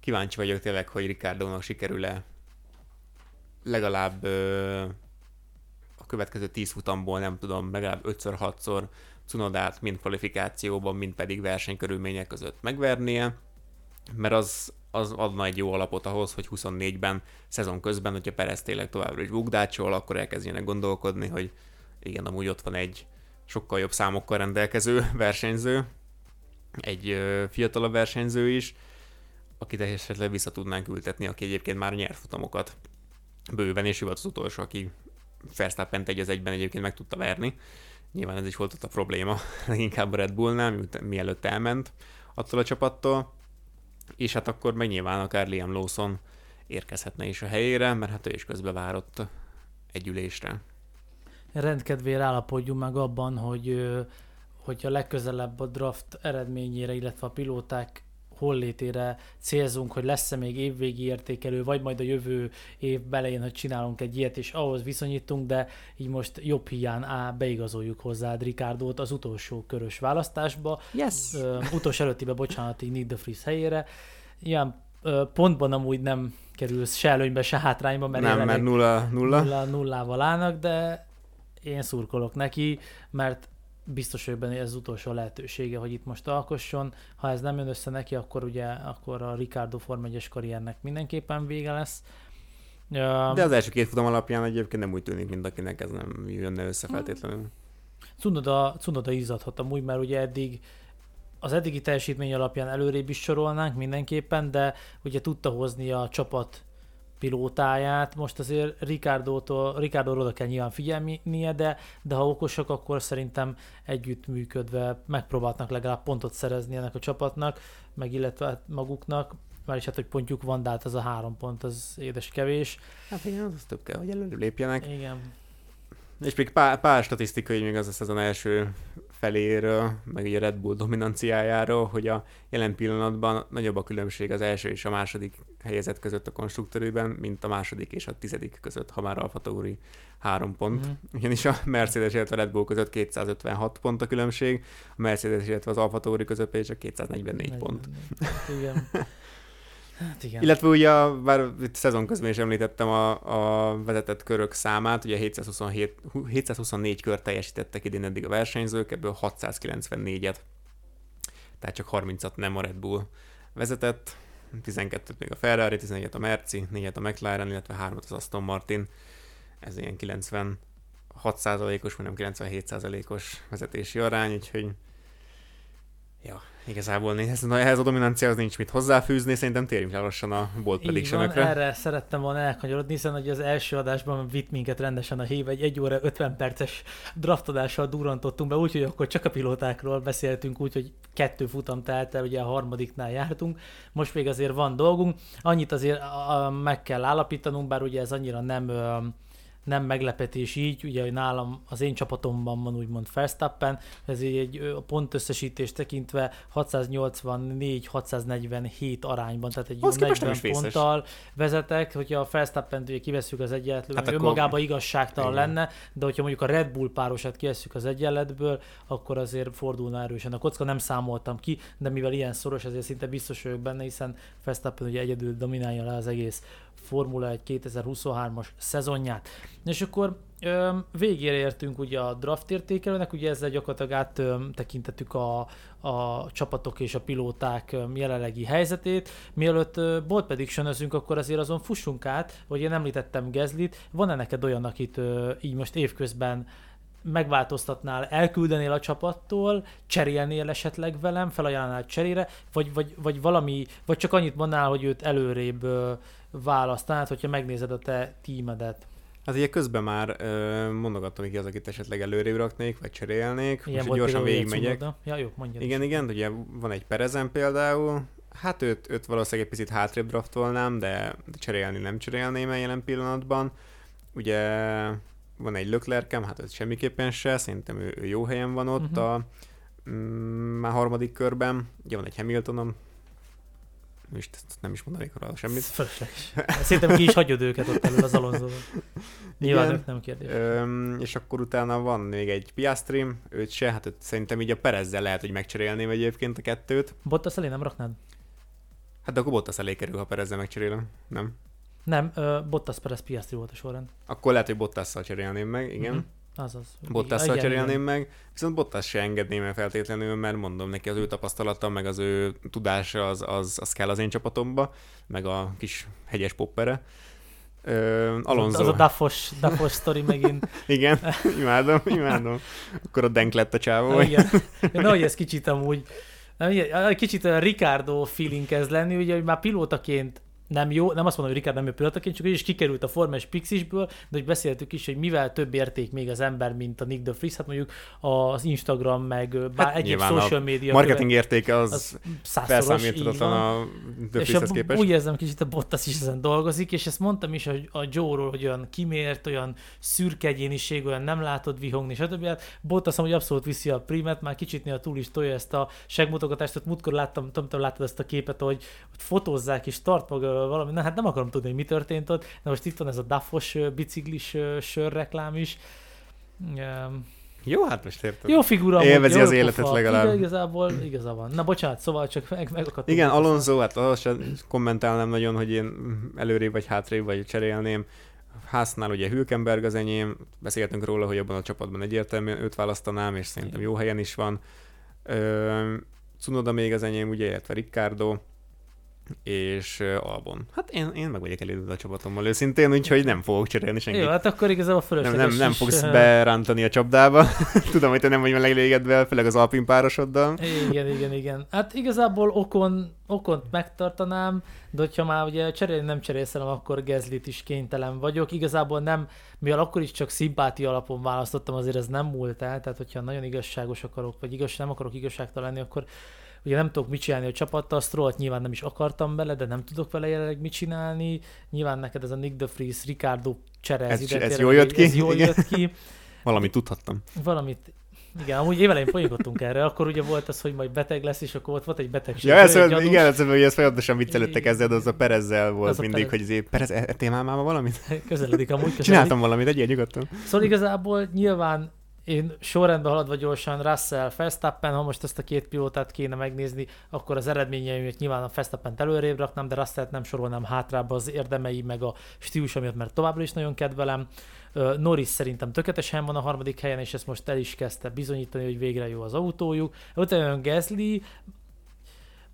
S2: Kíváncsi vagyok tényleg, hogy Ricardo-nak sikerül-e legalább ö, a következő 10 futamból, nem tudom, legalább 5-6-szor Cunodát mind kvalifikációban, mind pedig versenykörülmények között megvernie, mert az az adna egy jó alapot ahhoz, hogy 24-ben szezon közben, hogyha Perez tényleg továbbra is bukdácsol, akkor elkezdjenek gondolkodni, hogy igen, amúgy ott van egy sokkal jobb számokkal rendelkező versenyző, egy fiatalabb versenyző is, akit esetleg vissza tudnánk ültetni, aki egyébként már nyert futamokat bőven, és ő volt az utolsó, aki verstappen egy az egyben egyébként meg tudta verni. Nyilván ez is volt ott a probléma, leginkább a Red Bullnál, mielőtt elment attól a csapattól és hát akkor meg nyilván akár Liam Lawson érkezhetne is a helyére, mert hát ő is közbe várott egy ülésre.
S1: Rendkedvére állapodjunk meg abban, hogy hogyha legközelebb a draft eredményére, illetve a pilóták hollétére célzunk, hogy lesz-e még évvégi értékelő, vagy majd a jövő év belején, hogy csinálunk egy ilyet, és ahhoz viszonyítunk, de így most jobb hiány á, beigazoljuk hozzá Ricardo-t az utolsó körös választásba.
S2: Yes!
S1: Ö, utolsó előttibe, bocsánat, így Nick de Vries helyére. Ilyen ö, pontban amúgy nem kerülsz se előnybe, se hátrányba, mert
S2: nem, mert nulla, nulla.
S1: nulla, nullával állnak, de én szurkolok neki, mert biztos vagyok benne, hogy ez az utolsó lehetősége, hogy itt most alkosson. Ha ez nem jön össze neki, akkor ugye akkor a Ricardo Form 1 karriernek mindenképpen vége lesz.
S2: De az első két futam alapján egyébként nem úgy tűnik, mint akinek ez nem jönne össze feltétlenül.
S1: Cunoda, Cunoda izzadhat amúgy, mert ugye eddig az eddigi teljesítmény alapján előrébb is sorolnánk mindenképpen, de ugye tudta hozni a csapat pilótáját. Most azért Ricardo-tól, Ricardo oda kell nyilván figyelnie, de, de ha okosak, akkor szerintem együttműködve megpróbálnak legalább pontot szerezni ennek a csapatnak, meg illetve hát maguknak, már is hát, hogy pontjuk van, de hát az a három pont, az édes kevés.
S2: Hát igen, az több kell, hogy előre lépjenek.
S1: Igen.
S2: És még pár, pár statisztikai még az a szezon első feléről, meg ugye a Red Bull dominanciájáról, hogy a jelen pillanatban nagyobb a különbség az első és a második helyezett között a konstruktőrében, mint a második és a tizedik között, ha már Alfa Tauri három pont. Mm. Ugyanis a Mercedes, illetve a Red Bull között 256 pont a különbség, a Mercedes, illetve az Alfa Tauri között pedig csak 244 40. pont.
S1: Igen. Hát igen.
S2: Illetve ugye, bár itt szezon közben is említettem a, a vezetett körök számát, ugye 727, 724 kör teljesítettek idén eddig a versenyzők, ebből 694-et, tehát csak 30-at nem a Red Bull vezetett, 12-t még a Ferrari, 11-et a Merci, 4-et a McLaren, illetve 3-at az Aston Martin. Ez ilyen 96 os vagy nem 97 os vezetési arány, úgyhogy ja, Igazából ehhez, ehhez a dominanciához nincs mit hozzáfűzni, szerintem térjünk el lassan a bolt prediction
S1: erre szerettem volna elkanyarodni, hiszen hogy az első adásban vitt minket rendesen a hív, egy 1 óra 50 perces draftodással durantottunk be, úgyhogy akkor csak a pilótákról beszéltünk, úgyhogy kettő futam telt el, ugye a harmadiknál jártunk, most még azért van dolgunk, annyit azért meg kell állapítanunk, bár ugye ez annyira nem nem meglepetés így, ugye nálam az én csapatomban van úgymond Verstappen, ez egy a összesítés tekintve 684-647 arányban, tehát egy jó 40 ponttal vezetek, hogyha a Verstappen ugye kiveszünk az egyenletből, hát önmagában igazságtalan igen. lenne, de hogyha mondjuk a Red Bull párosát kiveszünk az egyenletből, akkor azért fordulna erősen a kocka, nem számoltam ki, de mivel ilyen szoros, ezért szinte biztos vagyok benne, hiszen Verstappen ugye egyedül dominálja le az egész Formula 1 2023-as szezonját. És akkor végére értünk ugye a draft értékelőnek, ugye ezzel gyakorlatilag áttekintettük a, a csapatok és a pilóták jelenlegi helyzetét. Mielőtt bolt prediction akkor azért azon fussunk át, hogy én említettem Gezlit, van-e neked olyan, akit így most évközben megváltoztatnál, elküldenél a csapattól, cserélnél esetleg velem, felajánlnál cserére, vagy, vagy, vagy valami, vagy csak annyit mondnál, hogy őt előrébb választanád, hogyha megnézed a te tímedet.
S2: Hát ugye közben már ö, mondogattam, hogy ki az, akit esetleg előrébb raknék, vagy cserélnék. Igen, Most gyorsan végigmegyek.
S1: Ja, jó, mondjad
S2: Igen, is. igen, ugye van egy Perezen például, hát őt, őt valószínűleg egy picit hátrébb draftolnám, de, de cserélni nem cserélném el jelen pillanatban. Ugye van egy Löklerkem, hát ez semmiképpen se, szerintem ő, ő jó helyen van ott uh-huh. a mm, már harmadik körben. Ugye van egy Hamiltonom, és nem is mondanék arra semmit.
S1: Fölösleges. Szerintem ki is hagyod őket ott elő az alonso Nyilván ők nem kérdés.
S2: Öm, és akkor utána van még egy Piastri, őt se, hát őt szerintem így a Perezzel lehet, hogy megcserélném egyébként a kettőt.
S1: Bottas elé nem raknád?
S2: Hát de akkor Bottas elé kerül, ha Perezzel megcserélem, nem?
S1: Nem, uh, Bottas Perez Piastri volt a sorrend.
S2: Akkor lehet, hogy Bottasszal cserélném meg, igen. Uh-huh.
S1: Azaz.
S2: Bottasszal cserélném meg, viszont Bottas se engedném el feltétlenül, mert mondom neki az ő tapasztalata, meg az ő tudása, az, az, az kell az én csapatomba, meg a kis hegyes poppere. Uh, Alonso.
S1: Az a dafos, dafos sztori megint.
S2: igen, imádom, imádom. Akkor a denk lett a csávó.
S1: Igen. Ja, hogy ez kicsit amúgy, nem, kicsit a Ricardo feeling kezd lenni, ugye, hogy már pilótaként nem jó, nem azt mondom, hogy Ricard nem jó pillanataként, csak ő is kikerült a Formás Pixisből, de hogy beszéltük is, hogy mivel több érték még az ember, mint a Nick de Vries, hát mondjuk az Instagram, meg bár hát egyéb social media.
S2: Marketing követ, értéke az, az felszámíthatatlan a
S1: de és a, képest. úgy érzem, kicsit a Bottas is ezen dolgozik, és ezt mondtam is hogy a Joe-ról, hogy olyan kimért, olyan szürke egyéniség, olyan nem látod vihogni, stb. Hát Bottas amúgy abszolút viszi a primet, már kicsit néha túl is tolja ezt a segmutogatást, ott múltkor láttam, tudom, láttad ezt a képet, hogy, hogy fotózzák és tart maga valami, na hát nem akarom tudni, hogy mi történt ott, de most itt van ez a dafos biciklis sörreklám is.
S2: Jó, hát most értem.
S1: Jó figura.
S2: Élvezi az életet pofa. legalább. Igen,
S1: igazából igaza van. Na bocsánat, szóval csak meg, megakadtunk.
S2: Igen, Alonso, hát ahhoz sem kommentálnám nagyon, hogy én előrébb vagy hátrébb vagy cserélném. Hásznál ugye Hülkenberg az enyém, beszélgetünk róla, hogy abban a csapatban egyértelműen őt választanám, és szerintem jó helyen is van. Cunoda még az enyém, ugye, illetve Ricardo és Albon. Hát én, én meg vagyok elégedve a csapatommal őszintén, úgyhogy nem fogok cserélni senkit.
S1: Jó, hát akkor igazából fölösleges
S2: Nem, nem, nem fogsz is, berántani a csapdába. Tudom, hogy te nem vagy elégedve, főleg az Alpin párosoddal.
S1: Igen, igen, igen. Hát igazából okon, okon megtartanám, de hogyha már ugye cserélni nem cserélszelem, akkor Gezlit is kénytelen vagyok. Igazából nem, mivel akkor is csak szimpátia alapon választottam, azért ez nem múlt el, tehát hogyha nagyon igazságos akarok, vagy igaz, nem akarok igazságtalan lenni, akkor Ugye nem tudok mit csinálni a csapattal, Strollt nyilván nem is akartam bele, de nem tudok vele jelenleg mit csinálni. Nyilván neked ez a Nick de Vries, Ricardo csere,
S2: ez, ez, ez jól jött ki.
S1: Ez jól jött ki.
S2: Valamit tudhattam.
S1: Valamit Igen, amúgy évelején folyamodtunk erre, akkor ugye volt az, hogy majd beteg lesz, és akkor ott volt egy betegség.
S2: Ja, ez,
S1: egy
S2: igen,
S1: gyanús.
S2: ez, hogy ez folyamatosan viccelődtek ezzel, de az a Perezzel volt
S1: Az
S2: mindig,
S1: Perez.
S2: hogy azért, Perez, e- ettél már már valamit?
S1: Közeledik amúgy. Közeledik.
S2: Csináltam valamit, egyél nyugodtan.
S1: Szóval igazából nyilván én sorrendben haladva gyorsan Russell, Verstappen, ha most ezt a két pilótát kéne megnézni, akkor az eredményeimet nyilván a Verstappen előrébb raknám, de Russellt nem sorolnám hátrába az érdemei, meg a stílusa miatt, mert továbbra is nagyon kedvelem. Norris szerintem tökéletesen van a harmadik helyen, és ezt most el is kezdte bizonyítani, hogy végre jó az autójuk. Utána jön Gasly,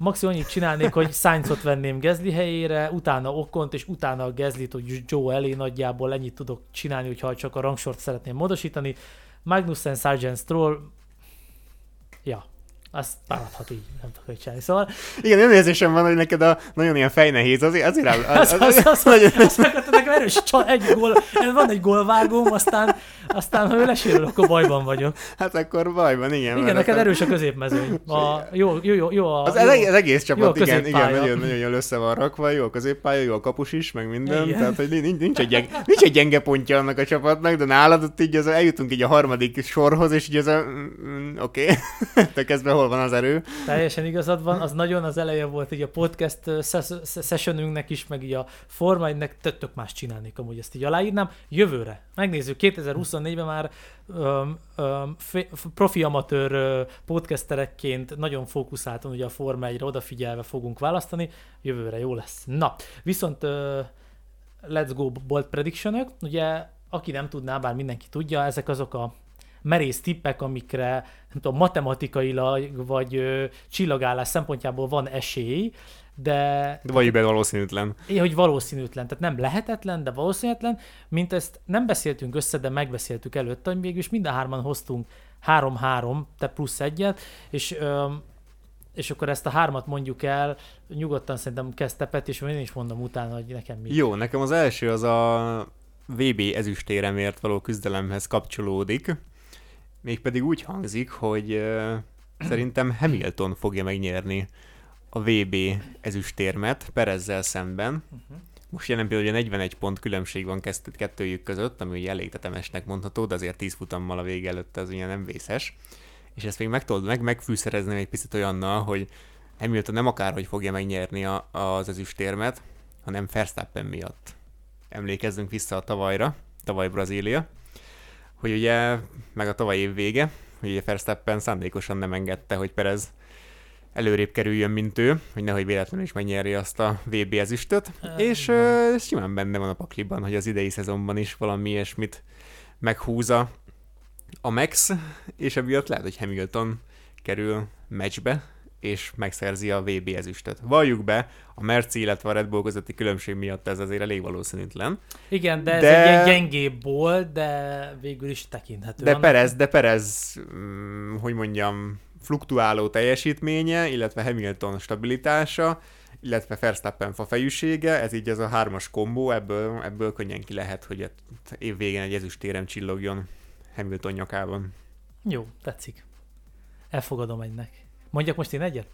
S1: maximum annyit csinálnék, hogy Sainzot venném Gasly helyére, utána Okont, és utána a Gaslyt, hogy Joe elé nagyjából ennyit tudok csinálni, hogyha csak a rangsort szeretném módosítani. Magnussen, Sargent, Stroll, ja, azt maradhat így, nem tudok hogy csinálni. Szóval
S2: Igen, olyan érzésem van, hogy neked a nagyon ilyen fejnehéz, azért, azért áll,
S1: az, az, az, az, az, az az nekem erős csal, egy gól, van egy gólvágóm, aztán, aztán ha ő lesérül, akkor bajban vagyok.
S2: Hát akkor bajban, igen.
S1: Igen, neked erős a középmezőny. A, jó, jó, jó, jó, a,
S2: Az,
S1: jó,
S2: az, egész, egész
S1: jó
S2: csapat, igen, igen, nagyon, nagyon jól össze van rakva, jó a középpálya, jó a kapus is, meg minden,
S1: Igen.
S2: tehát hogy nincs, nincs, egy gyenge, nincs egy gyenge pontja annak a csapatnak, de nálad ott így az, eljutunk így a harmadik sorhoz, és így az a, mm, mm, oké, okay. kezdve hol van az erő.
S1: Teljesen igazad van, az nagyon az eleje volt így a podcast sessionünknek is, meg így a Forma 1-nek tök más csinálnék amúgy ezt így aláírnám. Jövőre, megnézzük, 2024-ben már öm, öm, profi amatőr ö, podcasterekként nagyon fókuszáltan ugye a Forma 1-re odafigyelve fogunk választani, jövőre jó lesz. Na, viszont ö, let's go bold prediction ugye aki nem tudná, bár mindenki tudja, ezek azok a merész tippek, amikre nem tudom, matematikailag vagy ö, csillagállás szempontjából van esély, de
S2: De vagy be valószínűtlen.
S1: én, hogy valószínűtlen, tehát nem lehetetlen, de valószínűtlen, mint ezt nem beszéltünk össze, de megbeszéltük előtte, hogy végülis mind a hárman hoztunk 3-3, te plusz egyet, és, öm, és akkor ezt a hármat mondjuk el, nyugodtan szerintem kezdte Pet, és én is mondom utána, hogy nekem mi.
S2: Jó, nekem az első az a VB ezüstéremért való küzdelemhez kapcsolódik, mégpedig úgy hangzik, hogy uh, szerintem Hamilton fogja megnyerni a VB ezüstérmet Perezzel szemben.
S1: Uh-huh.
S2: Most jelen pillanatban ugye 41 pont különbség van kezt- kettőjük között, ami ugye elég tetemesnek mondható, de azért 10 futammal a vége előtt az ugye nem vészes. És ezt még meg tudod, meg, megfűszerezni egy picit olyannal, hogy Hamilton nem akárhogy fogja megnyerni a, az ezüstérmet, hanem Verstappen miatt. Emlékezzünk vissza a tavalyra, tavaly Brazília, hogy ugye, meg a tavaly év vége, hogy ugye Verstappen szándékosan nem engedte, hogy Perez előrébb kerüljön, mint ő, hogy nehogy véletlenül is megnyerje azt a VB ezüstöt, és ö, ez simán benne van a pakliban, hogy az idei szezonban is valami ilyesmit meghúza a Max, és emiatt lehet, hogy Hamilton kerül meccsbe, és megszerzi a VB ezüstöt. Valljuk be, a Merci, illetve a Red Bull közötti különbség miatt ez azért elég valószínűtlen.
S1: Igen, de ez
S2: De-
S1: egy ilyen gyengébb volt, de végül is tekinthető.
S2: De
S1: annak.
S2: Perez, de Perez, mm, hogy mondjam, fluktuáló teljesítménye, illetve Hamilton stabilitása, illetve Verstappen fafejűsége, ez így az a hármas kombó, ebből, ebből könnyen ki lehet, hogy a év végén egy ezüstérem csillogjon Hamilton nyakában.
S1: Jó, tetszik. Elfogadom egynek. Mondjak most én egyet?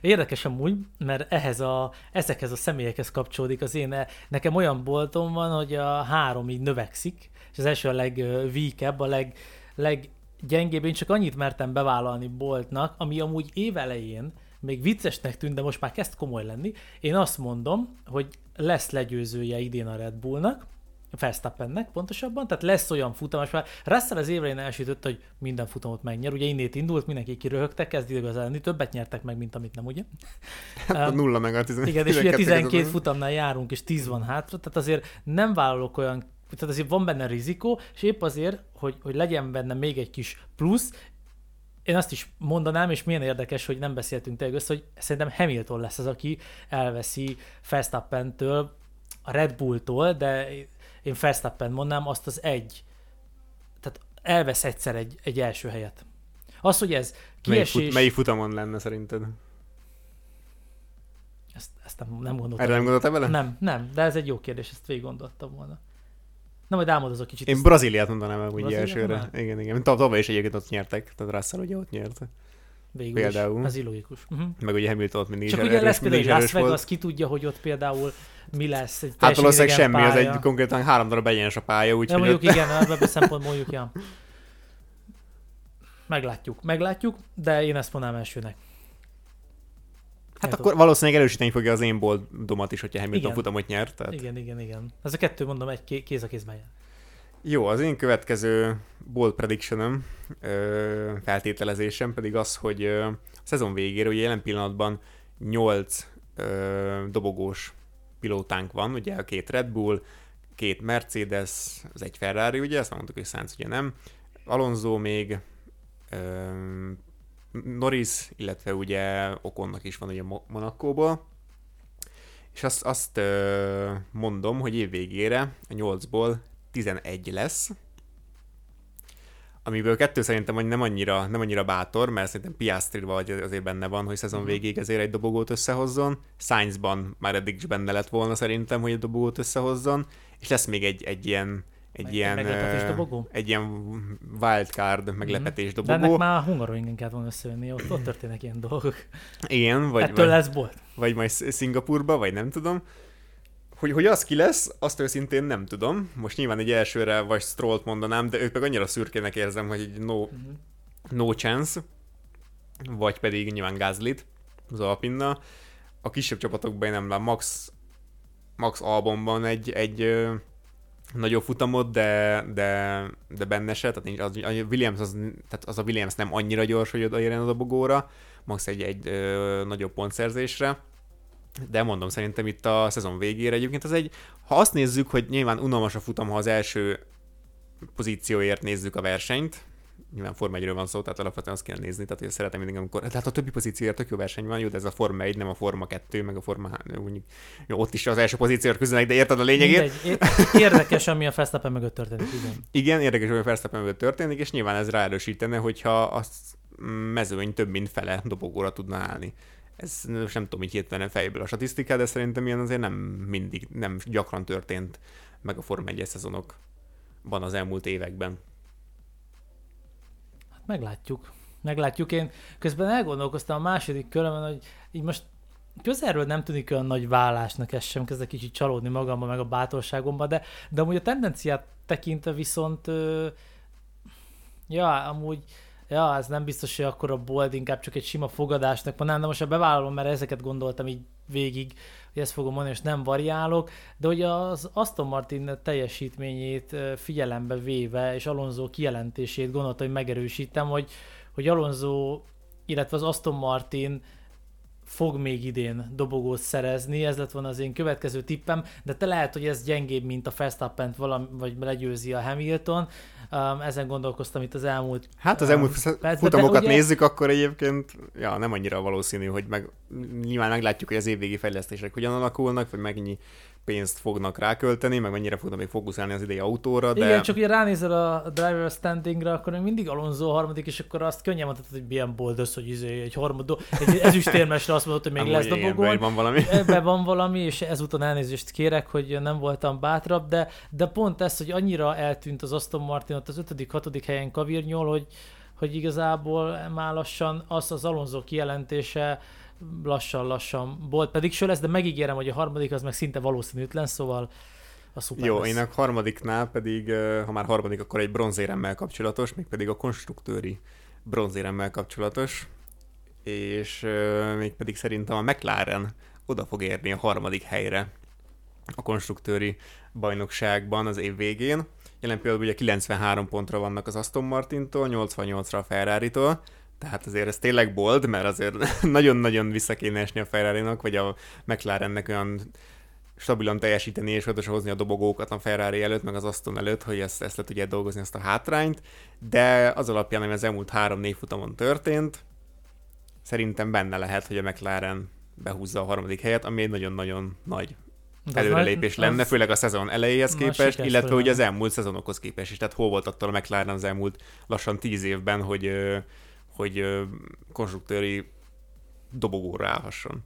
S1: Érdekes amúgy, mert ehhez a, ezekhez a személyekhez kapcsolódik az én, nekem olyan boltom van, hogy a három így növekszik, és az első a legvíkebb, a leg, leggyengébb. Én csak annyit mertem bevállalni boltnak, ami amúgy évelején még viccesnek tűnt, de most már kezd komoly lenni. Én azt mondom, hogy lesz legyőzője idén a Red Bullnak, Verstappennek pontosabban, tehát lesz olyan futam, és már Russell az évre elsütötte, hogy minden futamot megnyer, ugye innét indult, mindenki kiröhögte, kezd igazán többet nyertek meg, mint amit nem, ugye?
S2: A
S1: Um,
S2: nulla meg a 12.
S1: igen, és ugye 12
S2: között.
S1: futamnál járunk, és 10 van hátra, tehát azért nem vállalok olyan, tehát azért van benne rizikó, és épp azért, hogy, hogy legyen benne még egy kis plusz, én azt is mondanám, és milyen érdekes, hogy nem beszéltünk tényleg össze, hogy szerintem Hamilton lesz az, aki elveszi Verstappentől, a Red Bulltól, de én Verstappen mondnám azt az egy, tehát elvesz egyszer egy, egy első helyet. Az, hogy ez
S2: Melyik,
S1: kiesés,
S2: fut, melyik futamon lenne szerinted?
S1: ezt, ezt nem, nem gondoltam.
S2: Erre nem gondoltál bele?
S1: Nem, nem, de ez egy jó kérdés, ezt végig gondoltam volna. Na majd álmodozok kicsit.
S2: Én
S1: ezt-
S2: Brazíliát mondanám el
S1: Brazíliát
S2: elsőre.
S1: mondanád?
S2: Igen, igen. Tav- Tavaly is egyébként ott nyertek, tehát Russell ugye ott nyert.
S1: végül
S2: például.
S1: Is. Ez illogikus. Uh-huh.
S2: Meg ugye Hamilton ott mindig
S1: Csak
S2: is
S1: ugye
S2: erős,
S1: lesz például Las Vegas, ki tudja, hogy ott például mi lesz. Egy
S2: Hát valószínűleg semmi, az
S1: pálya.
S2: egy konkrétan három darab egyenes a pálya,
S1: Ja,
S2: úgyhogy
S1: mondjuk
S2: ott...
S1: igen, ebből szempontból mondjuk, ja. Meglátjuk, meglátjuk, de én ezt mondanám elsőnek.
S2: Hát akkor valószínűleg erősíteni fogja az én boldomat is, hogyha Hamilton igen. futamot nyert.
S1: Tehát... Igen, igen, igen. Ez a kettő, mondom, egy kéz a kézben jár.
S2: Jó, az én következő bold prediction feltételezésem pedig az, hogy a szezon végére, ugye jelen pillanatban 8 ö, dobogós pilótánk van, ugye a két Red Bull, két Mercedes, az egy Ferrari, ugye, ezt mondtuk, hogy Sainz ugye nem, Alonso még, ö, Norris, illetve ugye Okonnak is van ugye Monakóból, és azt, azt ö, mondom, hogy év végére a 8-ból 11 lesz, amiből kettő szerintem hogy nem annyira, nem annyira bátor, mert szerintem Piastri vagy azért benne van, hogy szezon mhm. végéig ezért egy dobogót összehozzon. Sainzban már eddig is benne lett volna szerintem, hogy egy dobogót összehozzon, és lesz még egy, egy ilyen egy ilyen, dobogó? egy ilyen wildcard mhm. meglepetés dobogó.
S1: De ennek már a Hungaroringen kell volna összejönni, ott, ott történnek ilyen dolgok.
S2: Igen, vagy,
S1: Ettől vagy, lesz bolt.
S2: Vagy majd Szingapurba, vagy nem tudom. Hogy, hogy az ki lesz, azt őszintén nem tudom. Most nyilván egy elsőre vagy Strollt mondanám, de ők meg annyira szürkének érzem, hogy egy no, uh-huh. no chance. Vagy pedig nyilván Gázlit, az Alpinna. A kisebb csapatokban én nem lát Max, Max albumban egy, egy ö, nagyobb futamot, de, de, de benne se, tehát az, a Williams az, tehát az a Williams nem annyira gyors, hogy odaérjen a dobogóra, max egy, egy ö, nagyobb pontszerzésre de mondom, szerintem itt a szezon végére egyébként az egy, ha azt nézzük, hogy nyilván unalmas a futam, ha az első pozícióért nézzük a versenyt, nyilván Forma 1 van szó, tehát alapvetően azt kell nézni, tehát hogy szeretem mindig, amikor, tehát a többi pozícióért tök jó verseny van, jó, de ez a Forma 1, nem a Forma 2, meg a Forma úgy, jó, ott is az első pozícióért küzdenek, de érted a lényegét?
S1: Mindegy. Érdekes, ami a Verstappen mögött történik, igen.
S2: Igen, érdekes, ami a Verstappen mögött történik, és nyilván ez ráerősítene, hogyha a mezőny több mint fele dobogóra tudna állni ez most nem tudom így hirtelen fejből a statisztikát, de szerintem ilyen azért nem mindig, nem gyakran történt meg a Forma 1 szezonokban az elmúlt években.
S1: Hát meglátjuk. Meglátjuk. Én közben elgondolkoztam a második körömön, hogy így most közelről nem tűnik olyan nagy vállásnak ez sem, kezdek kicsit csalódni magamba, meg a bátorságomba, de, de amúgy a tendenciát tekintve viszont, ja, amúgy ja, ez nem biztos, hogy akkor a bold inkább csak egy sima fogadásnak mondanám, de most a bevállalom, mert ezeket gondoltam így végig, hogy ezt fogom mondani, és nem variálok, de hogy az Aston Martin teljesítményét figyelembe véve, és Alonso kijelentését gondoltam, hogy megerősítem, hogy, hogy Alonso, illetve az Aston Martin fog még idén dobogót szerezni, ez lett volna az én következő tippem, de te lehet, hogy ez gyengébb, mint a Verstappen-t valami, vagy legyőzi a Hamilton, Um, ezen gondolkoztam itt az elmúlt
S2: Hát az elmúlt um, futamokat ugye... nézzük, akkor egyébként ja, nem annyira valószínű, hogy meg, nyilván meglátjuk, hogy az évvégi fejlesztések hogyan alakulnak, vagy mennyi pénzt fognak rákölteni, meg mennyire fognak még fókuszálni az idei autóra. De...
S1: Igen, csak ugye ránézel a driver standingra, akkor még mindig Alonso harmadik, és akkor azt könnyen mondhatod, hogy milyen boldog, hogy izé egy harmadó, egy ezüstérmesre azt mondod, hogy még lesz dobogó.
S2: Ebben van valami.
S1: Ebben van valami, és ezúton elnézést kérek, hogy nem voltam bátrabb, de, de pont ez, hogy annyira eltűnt az Aston Martin ott az ötödik, hatodik helyen kavirnyol, hogy, hogy igazából már lassan az az Alonso kijelentése, lassan-lassan bolt pedig ső lesz, de megígérem, hogy a harmadik az meg szinte valószínűtlen, szóval a szuper
S2: Jó,
S1: lesz.
S2: én a harmadiknál pedig, ha már harmadik, akkor egy bronzéremmel kapcsolatos, még pedig a konstruktőri bronzéremmel kapcsolatos, és még pedig szerintem a McLaren oda fog érni a harmadik helyre a konstruktőri bajnokságban az év végén. Jelen pillanatban ugye 93 pontra vannak az Aston Martintól, 88-ra a Ferrari-tól, tehát azért ez tényleg bold, mert azért nagyon-nagyon vissza kéne esni a ferrari vagy a McLarennek olyan stabilan teljesíteni és oda hozni a dobogókat a Ferrari előtt, meg az Aston előtt, hogy ezt, ezt le tudja dolgozni, ezt a hátrányt, de az alapján, ami az elmúlt három-négy futamon történt, szerintem benne lehet, hogy a McLaren behúzza a harmadik helyet, ami egy nagyon-nagyon nagy előrelépés nagy, lenne, főleg a szezon elejéhez képest, illetve ugye az elmúlt szezonokhoz képest is. Tehát hol volt attól a McLaren az elmúlt lassan tíz évben, hogy hogy konstruktőri dobogóra állhasson.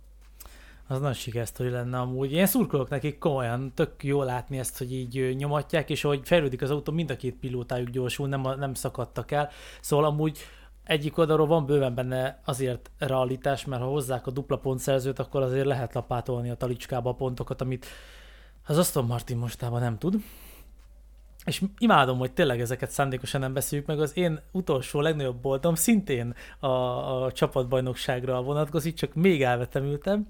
S1: Az nagy sikersztori lenne amúgy. Én szurkolok nekik komolyan, tök jó látni ezt, hogy így nyomatják, és hogy fejlődik az autó, mind a két pilótájuk gyorsul, nem, nem szakadtak el. Szóval amúgy egyik oldalról van bőven benne azért realitás, mert ha hozzák a dupla pontszerzőt, akkor azért lehet lapátolni a talicskába a pontokat, amit az Aston Martin mostában nem tud. És imádom, hogy tényleg ezeket szándékosan nem beszéljük meg, az én utolsó legnagyobb boltom szintén a, a csapatbajnokságra vonatkozik, csak még elvetemültem.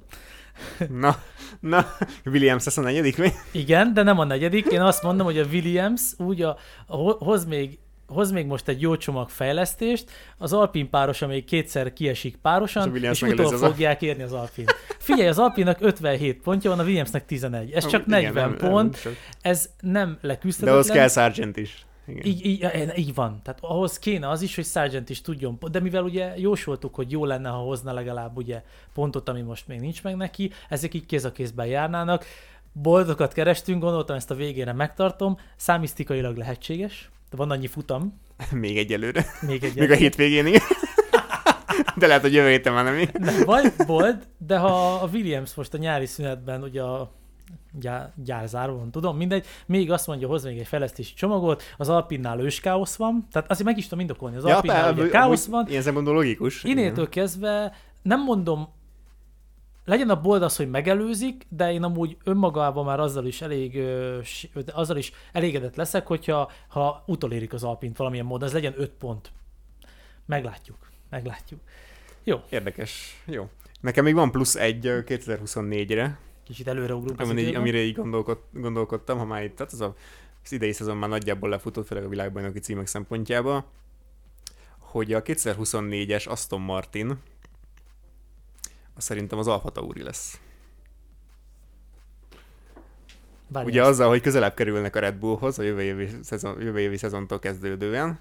S2: Na, na, Williams lesz a negyedik mi?
S1: Igen, de nem a negyedik. Én azt mondom, hogy a Williams úgy a, a, hoz még hoz még most egy jó csomag fejlesztést, az Alpin páros, amelyik kétszer kiesik párosan, és, utol fogják a... érni az Alpin. Figyelj, az Alpinnak 57 pontja van, a Williamsnek 11. Ez csak Igen, 40 nem, pont, nem, ez nem leküzdhetetlen.
S2: De az kell Sargent is.
S1: Igen. Így, így, így van. Tehát ahhoz kéne az is, hogy Sargent is tudjon, de mivel ugye jósoltuk, hogy jó lenne, ha hozna legalább ugye pontot, ami most még nincs meg neki, ezek így kéz a kézben járnának. Boldokat kerestünk, gondoltam ezt a végére megtartom, számisztikailag lehetséges, de van annyi futam.
S2: Még egyelőre.
S1: Még egyelőre.
S2: Még a hétvégén, igen. De lehet, hogy jövő héten már nem
S1: Nem, vagy volt, de ha a Williams most a nyári szünetben ugye a gyár, gyárzáró van, tudom, mindegy, még azt mondja, hoz még egy fejlesztési csomagot, az Alpinnál ős káosz van, tehát azért meg is tudom indokolni, az ja, Alpinnál ugye káosz van.
S2: Ilyen szempontból logikus.
S1: Innétől kezdve nem mondom, legyen a bold az, hogy megelőzik, de én amúgy önmagában már azzal is elég, azzal is elégedett leszek, hogyha ha utolérik az Alpint valamilyen módon, ez legyen 5 pont. Meglátjuk, meglátjuk. Jó.
S2: Érdekes, jó. Nekem még van plusz egy 2024-re.
S1: Kicsit előreugrunk
S2: az amire, amire így gondolkod, gondolkodtam, ha már itt, tehát az, a, az idei szezon már nagyjából lefutott, főleg a világbajnoki címek szempontjába, hogy a 2024-es Aston Martin, az szerintem az Alfa Tauri lesz. Bármi Ugye azzal, hogy közelebb kerülnek a Red Bullhoz a jövő évi, szezon, jövő évi szezontól kezdődően,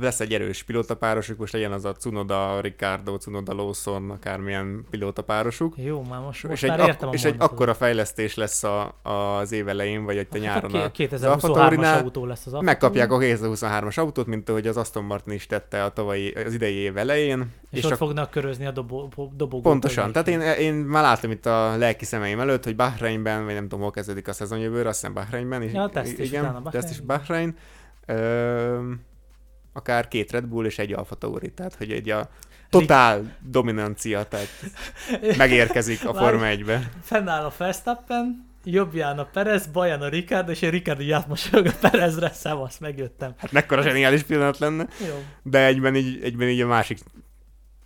S2: lesz egy erős pilótapárosuk, most legyen az a Cunoda, Ricardo, Cunoda, Lawson, akármilyen pilótapárosuk.
S1: Jó, már most, most
S2: és
S1: már
S2: egy,
S1: értem
S2: ak- És egy akkora fejlesztés lesz a, az év elején, vagy egy a hát nyáron
S1: a 2023-as autó lesz az
S2: Megkapják a 2023-as autót, mint ahogy az Aston Martin is tette a tavalyi, az idei év elején.
S1: És, és ott a... fognak körözni a dobó, dobogó.
S2: Pontosan. Tehát én, én már látom itt a lelki szemeim előtt, hogy Bahreinben, vagy nem tudom, hol kezdődik a szezon jövőre, azt hiszem Bahreinben.
S1: Ja, teszt is igen,
S2: Bahrein. teszt is Bahrein. Ö, akár két Red Bull és egy Alfa Tauri, tehát hogy egy a totál dominancia, tehát megérkezik a Forma 1-be.
S1: Fennáll a Verstappen, jobbján a Perez, baján a Ricardo, és én Ricardo így átmosolyog a Perezre, szevasz, megjöttem.
S2: Hát mekkora zseniális pillanat lenne.
S1: Jó.
S2: De egyben így, egyben így a másik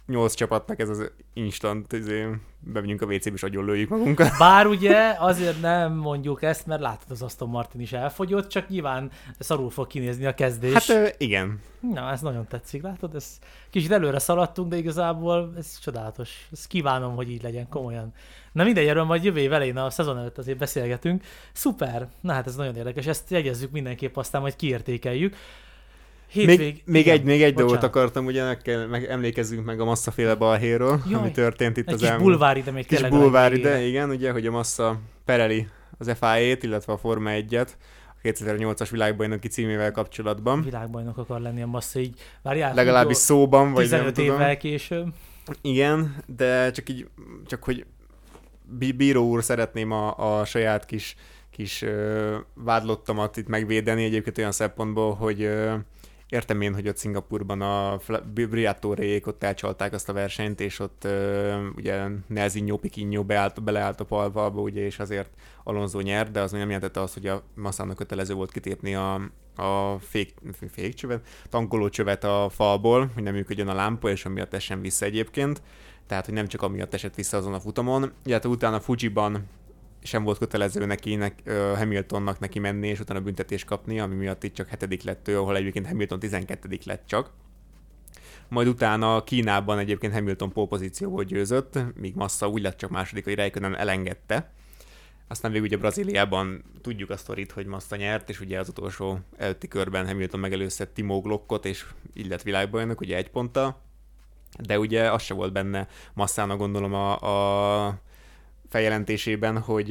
S2: nyolc csapatnak ez az instant, izé, bemegyünk a WC-be és agyon lőjük magunkat.
S1: Bár ugye azért nem mondjuk ezt, mert látod az Aston Martin is elfogyott, csak nyilván szarul fog kinézni a kezdés.
S2: Hát igen.
S1: Na, ez nagyon tetszik, látod? Ez kicsit előre szaladtunk, de igazából ez csodálatos. Ezt kívánom, hogy így legyen, komolyan. Na mindegy, erről majd jövő év elején a szezon előtt azért beszélgetünk. Szuper! Na hát ez nagyon érdekes, ezt jegyezzük mindenképp aztán, majd kiértékeljük.
S2: Hétvég... Még, még egy, még egy dolgot akartam, ugye meg, kell, meg emlékezzünk meg a Massa-féle balhéról, Jaj, ami történt itt
S1: egy
S2: az
S1: elmúlt. bulvár ide még
S2: kis bulvár ide, igen, ugye, hogy a Massa pereli az FIA-t, illetve a Forma 1-et, a 2008-as világbajnoki címével kapcsolatban.
S1: Világbajnok akar lenni a Massa, így várjál.
S2: Legalábbis szóban, vagy
S1: 15 nem évvel később.
S2: Igen, de csak így, csak hogy bíró úr szeretném a, a saját kis, kis ö, vádlottamat itt megvédeni egyébként olyan szempontból, hogy ö, Értem én, hogy ott Szingapurban a Briatorék ott elcsalták azt a versenyt, és ott uh, ugye Nelsinho Piquinho beállt, beleállt a palvalba, ugye, és azért Alonso nyert, de az még nem jelentette azt, hogy a Massának kötelező volt kitépni a, a fék, fékcsövet, tankolócsövet a falból, hogy nem működjön a lámpa, és amiatt essen vissza egyébként. Tehát, hogy nem csak amiatt esett vissza azon a futamon. Illetve utána Fujiban sem volt kötelező neki, nek, Hamiltonnak neki menni, és utána büntetés kapni, ami miatt itt csak hetedik lett ő, ahol egyébként Hamilton 12 lett csak. Majd utána Kínában egyébként Hamilton volt győzött, míg Massa úgy lett csak második, hogy Räikkönen elengedte. Aztán végül ugye Brazíliában tudjuk a sztorit, hogy Massa nyert, és ugye az utolsó előtti körben Hamilton megelőzte Timo Glockot, és így lett világbajnok, ugye egy ponttal. De ugye az se volt benne Massának gondolom a, a feljelentésében, hogy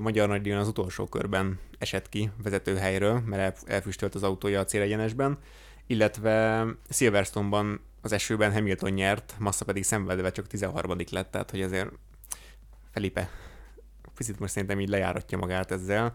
S2: Magyar Nagydíjon az utolsó körben esett ki vezetőhelyről, mert elfüstölt az autója a célegyenesben, illetve Silverstone-ban az esőben Hamilton nyert, Massa pedig szenvedve csak 13 lett, tehát hogy azért Felipe picit most szerintem így lejáratja magát ezzel.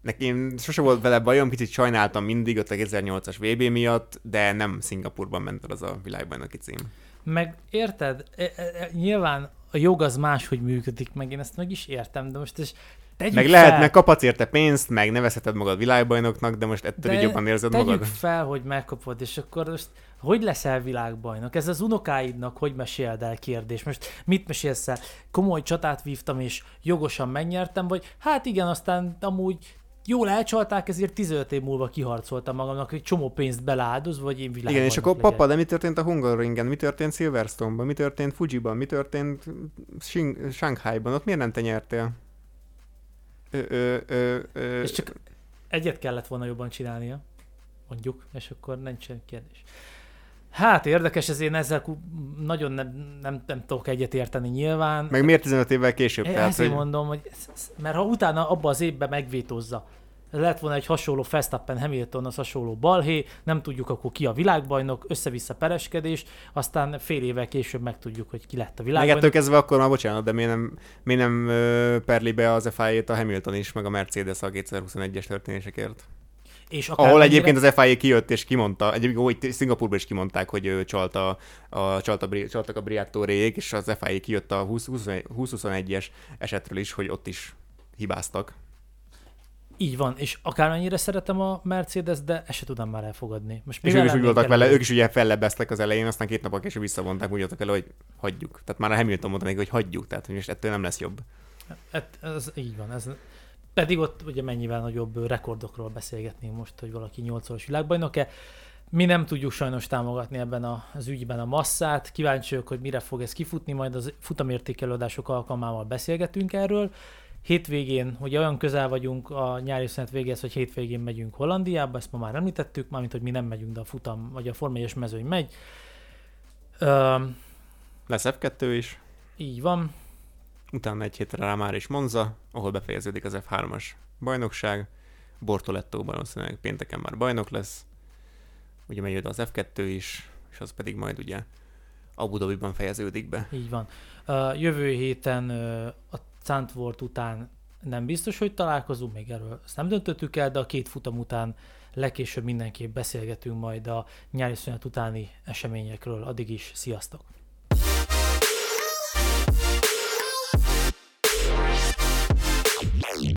S2: Nekem sose volt vele bajom, picit sajnáltam mindig ott a 2008-as VB miatt, de nem Szingapurban ment el az a világbajnoki cím.
S1: Meg érted, e, e, e, nyilván a jog az máshogy működik, meg én ezt meg is értem, de most ez Tegyük
S2: Meg
S1: fel,
S2: lehet, meg kaphatsz érte pénzt, meg nevezheted magad világbajnoknak, de most ettől
S1: de
S2: így jobban érzed
S1: tegyük
S2: magad.
S1: fel, hogy megkapod, és akkor most hogy leszel világbajnok? Ez az unokáidnak hogy meséld el kérdés? Most mit mesélsz el? Komoly csatát vívtam, és jogosan megnyertem, vagy hát igen, aztán amúgy jól elcsalták, ezért 15 év múlva kiharcoltam magamnak, hogy csomó pénzt beleáldoz, vagy én világbajnok
S2: Igen, és akkor
S1: legyek.
S2: papa, de mi történt a Hungaroringen, mi történt Silverstone-ban, mi történt Fujiban, mi történt Shing- Shanghai-ban, ott miért nem te nyertél? Ö, ö, ö, ö,
S1: És csak egyet kellett volna jobban csinálnia, mondjuk, és akkor nincsen kérdés. Hát érdekes, ez én ezzel nagyon nem, nem, nem tudok egyet érteni nyilván.
S2: Meg miért 15 évvel később?
S1: Én
S2: Tehát,
S1: ezért
S2: hogy...
S1: mondom, hogy ez, ez, mert ha utána abban az évben megvétózza, lett volna egy hasonló Verstappen Hamilton, az hasonló balhé, nem tudjuk akkor ki a világbajnok, össze-vissza pereskedés, aztán fél évvel később megtudjuk, hogy ki lett a
S2: Meg ettől
S1: világbajnok.
S2: kezdve akkor már bocsánat, de miért nem, miért nem perli be az FIA-t a Hamilton is, meg a Mercedes a 2021-es történésekért?
S1: És
S2: Ahol egyébként az FIA kijött és kimondta, egyébként hogy Szingapurban is kimondták, hogy ő csalta, a, csalta, bri- csaltak a Briatórék, és az FIA kijött a 20 2021-es esetről is, hogy ott is hibáztak.
S1: Így van, és akármennyire szeretem a Mercedes, de ezt se tudom már elfogadni. Most
S2: És ők is úgy voltak vele, ők is ugye fellebbeztek az elején, aztán két napok később visszavonták, úgy voltak vele, hogy hagyjuk. Tehát már a Hamilton mondta neki, hogy hagyjuk, tehát hogy most ettől nem lesz jobb.
S1: Hát, ez így van. Ez, pedig ott ugye mennyivel nagyobb rekordokról beszélgetnénk most, hogy valaki 8-szoros világbajnok-e. Mi nem tudjuk sajnos támogatni ebben az ügyben a masszát. Kíváncsiak, hogy mire fog ez kifutni, majd az futamértékelődások alkalmával beszélgetünk erről. Hétvégén, ugye olyan közel vagyunk a nyári szünet végéhez, hogy hétvégén megyünk Hollandiába, ezt ma már említettük, mármint, hogy mi nem megyünk, de a futam, vagy a Forma 1 mezőny megy. Öm,
S2: Lesz F2 is,
S1: így van,
S2: utána egy hétre rá már is Monza, ahol befejeződik az F3-as bajnokság. Bortoletto valószínűleg pénteken már bajnok lesz. Ugye megy oda az F2 is, és az pedig majd ugye Abu Dhabiban fejeződik be.
S1: Így van. Jövő héten uh, a Zandvoort után nem biztos, hogy találkozunk, még erről ezt nem döntöttük el, de a két futam után legkésőbb mindenképp beszélgetünk majd a nyári szünet utáni eseményekről. Addig is, sziasztok!